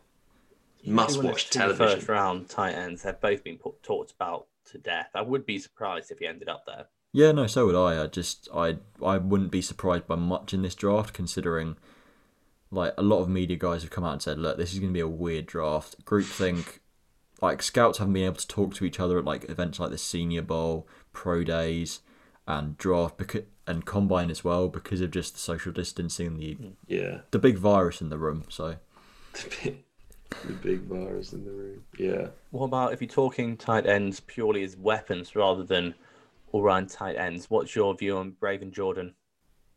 Must watch it's two First television. round tight ends have both been put, talked about to death. I would be surprised if he ended up there. Yeah, no, so would I. I just I I wouldn't be surprised by much in this draft, considering like a lot of media guys have come out and said, look, this is going to be a weird draft. Groupthink, like scouts haven't been able to talk to each other at like events like the Senior Bowl, pro days, and draft because and combine as well because of just the social distancing and the Yeah. the big virus in the room. So the big virus in the room. Yeah. What about if you're talking tight ends purely as weapons rather than all round tight ends? What's your view on Brevin Jordan,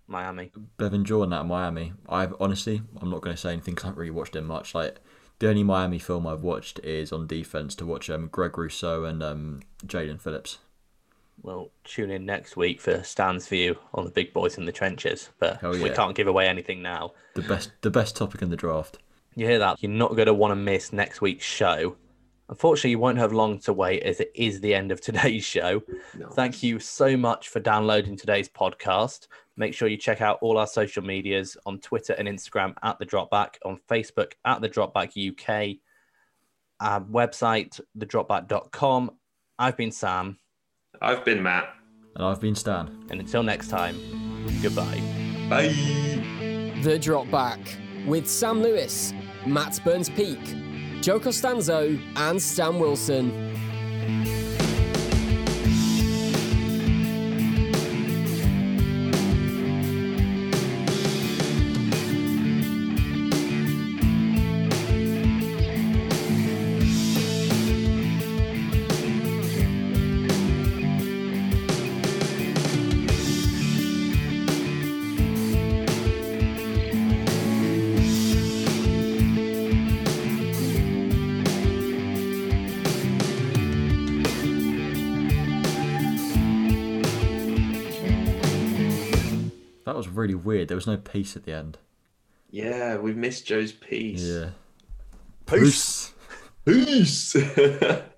Miami? Brevin Jordan out of Miami. I've honestly, I'm not going to say anything 'cause I haven't really watched him much. Like the only Miami film I've watched is on defense to watch um, Greg Rousseau and um, Jaelan Phillips. Well, tune in next week for Stan's view on the big boys in the trenches. But Hell we can't give away anything now. The best, the best topic in the draft. You hear that? You're not going to want to miss next week's show. Unfortunately, you won't have long to wait as it is the end of today's show. No. Thank you so much for downloading today's podcast. Make sure you check out all our social medias on Twitter and Instagram at The Dropback, on Facebook at The Dropback UK, our website, thedropback.com. I've been Sam, I've been Matt. And I've been Stan. and until next time, goodbye. Bye. The Drop Back with Sam Lewis, Matt Burns Peak, Joe Costanzo, and Stan Wilson. Really weird. There was no peace at the end. Yeah, we've missed Joe's piece. Yeah. Peace. Peace.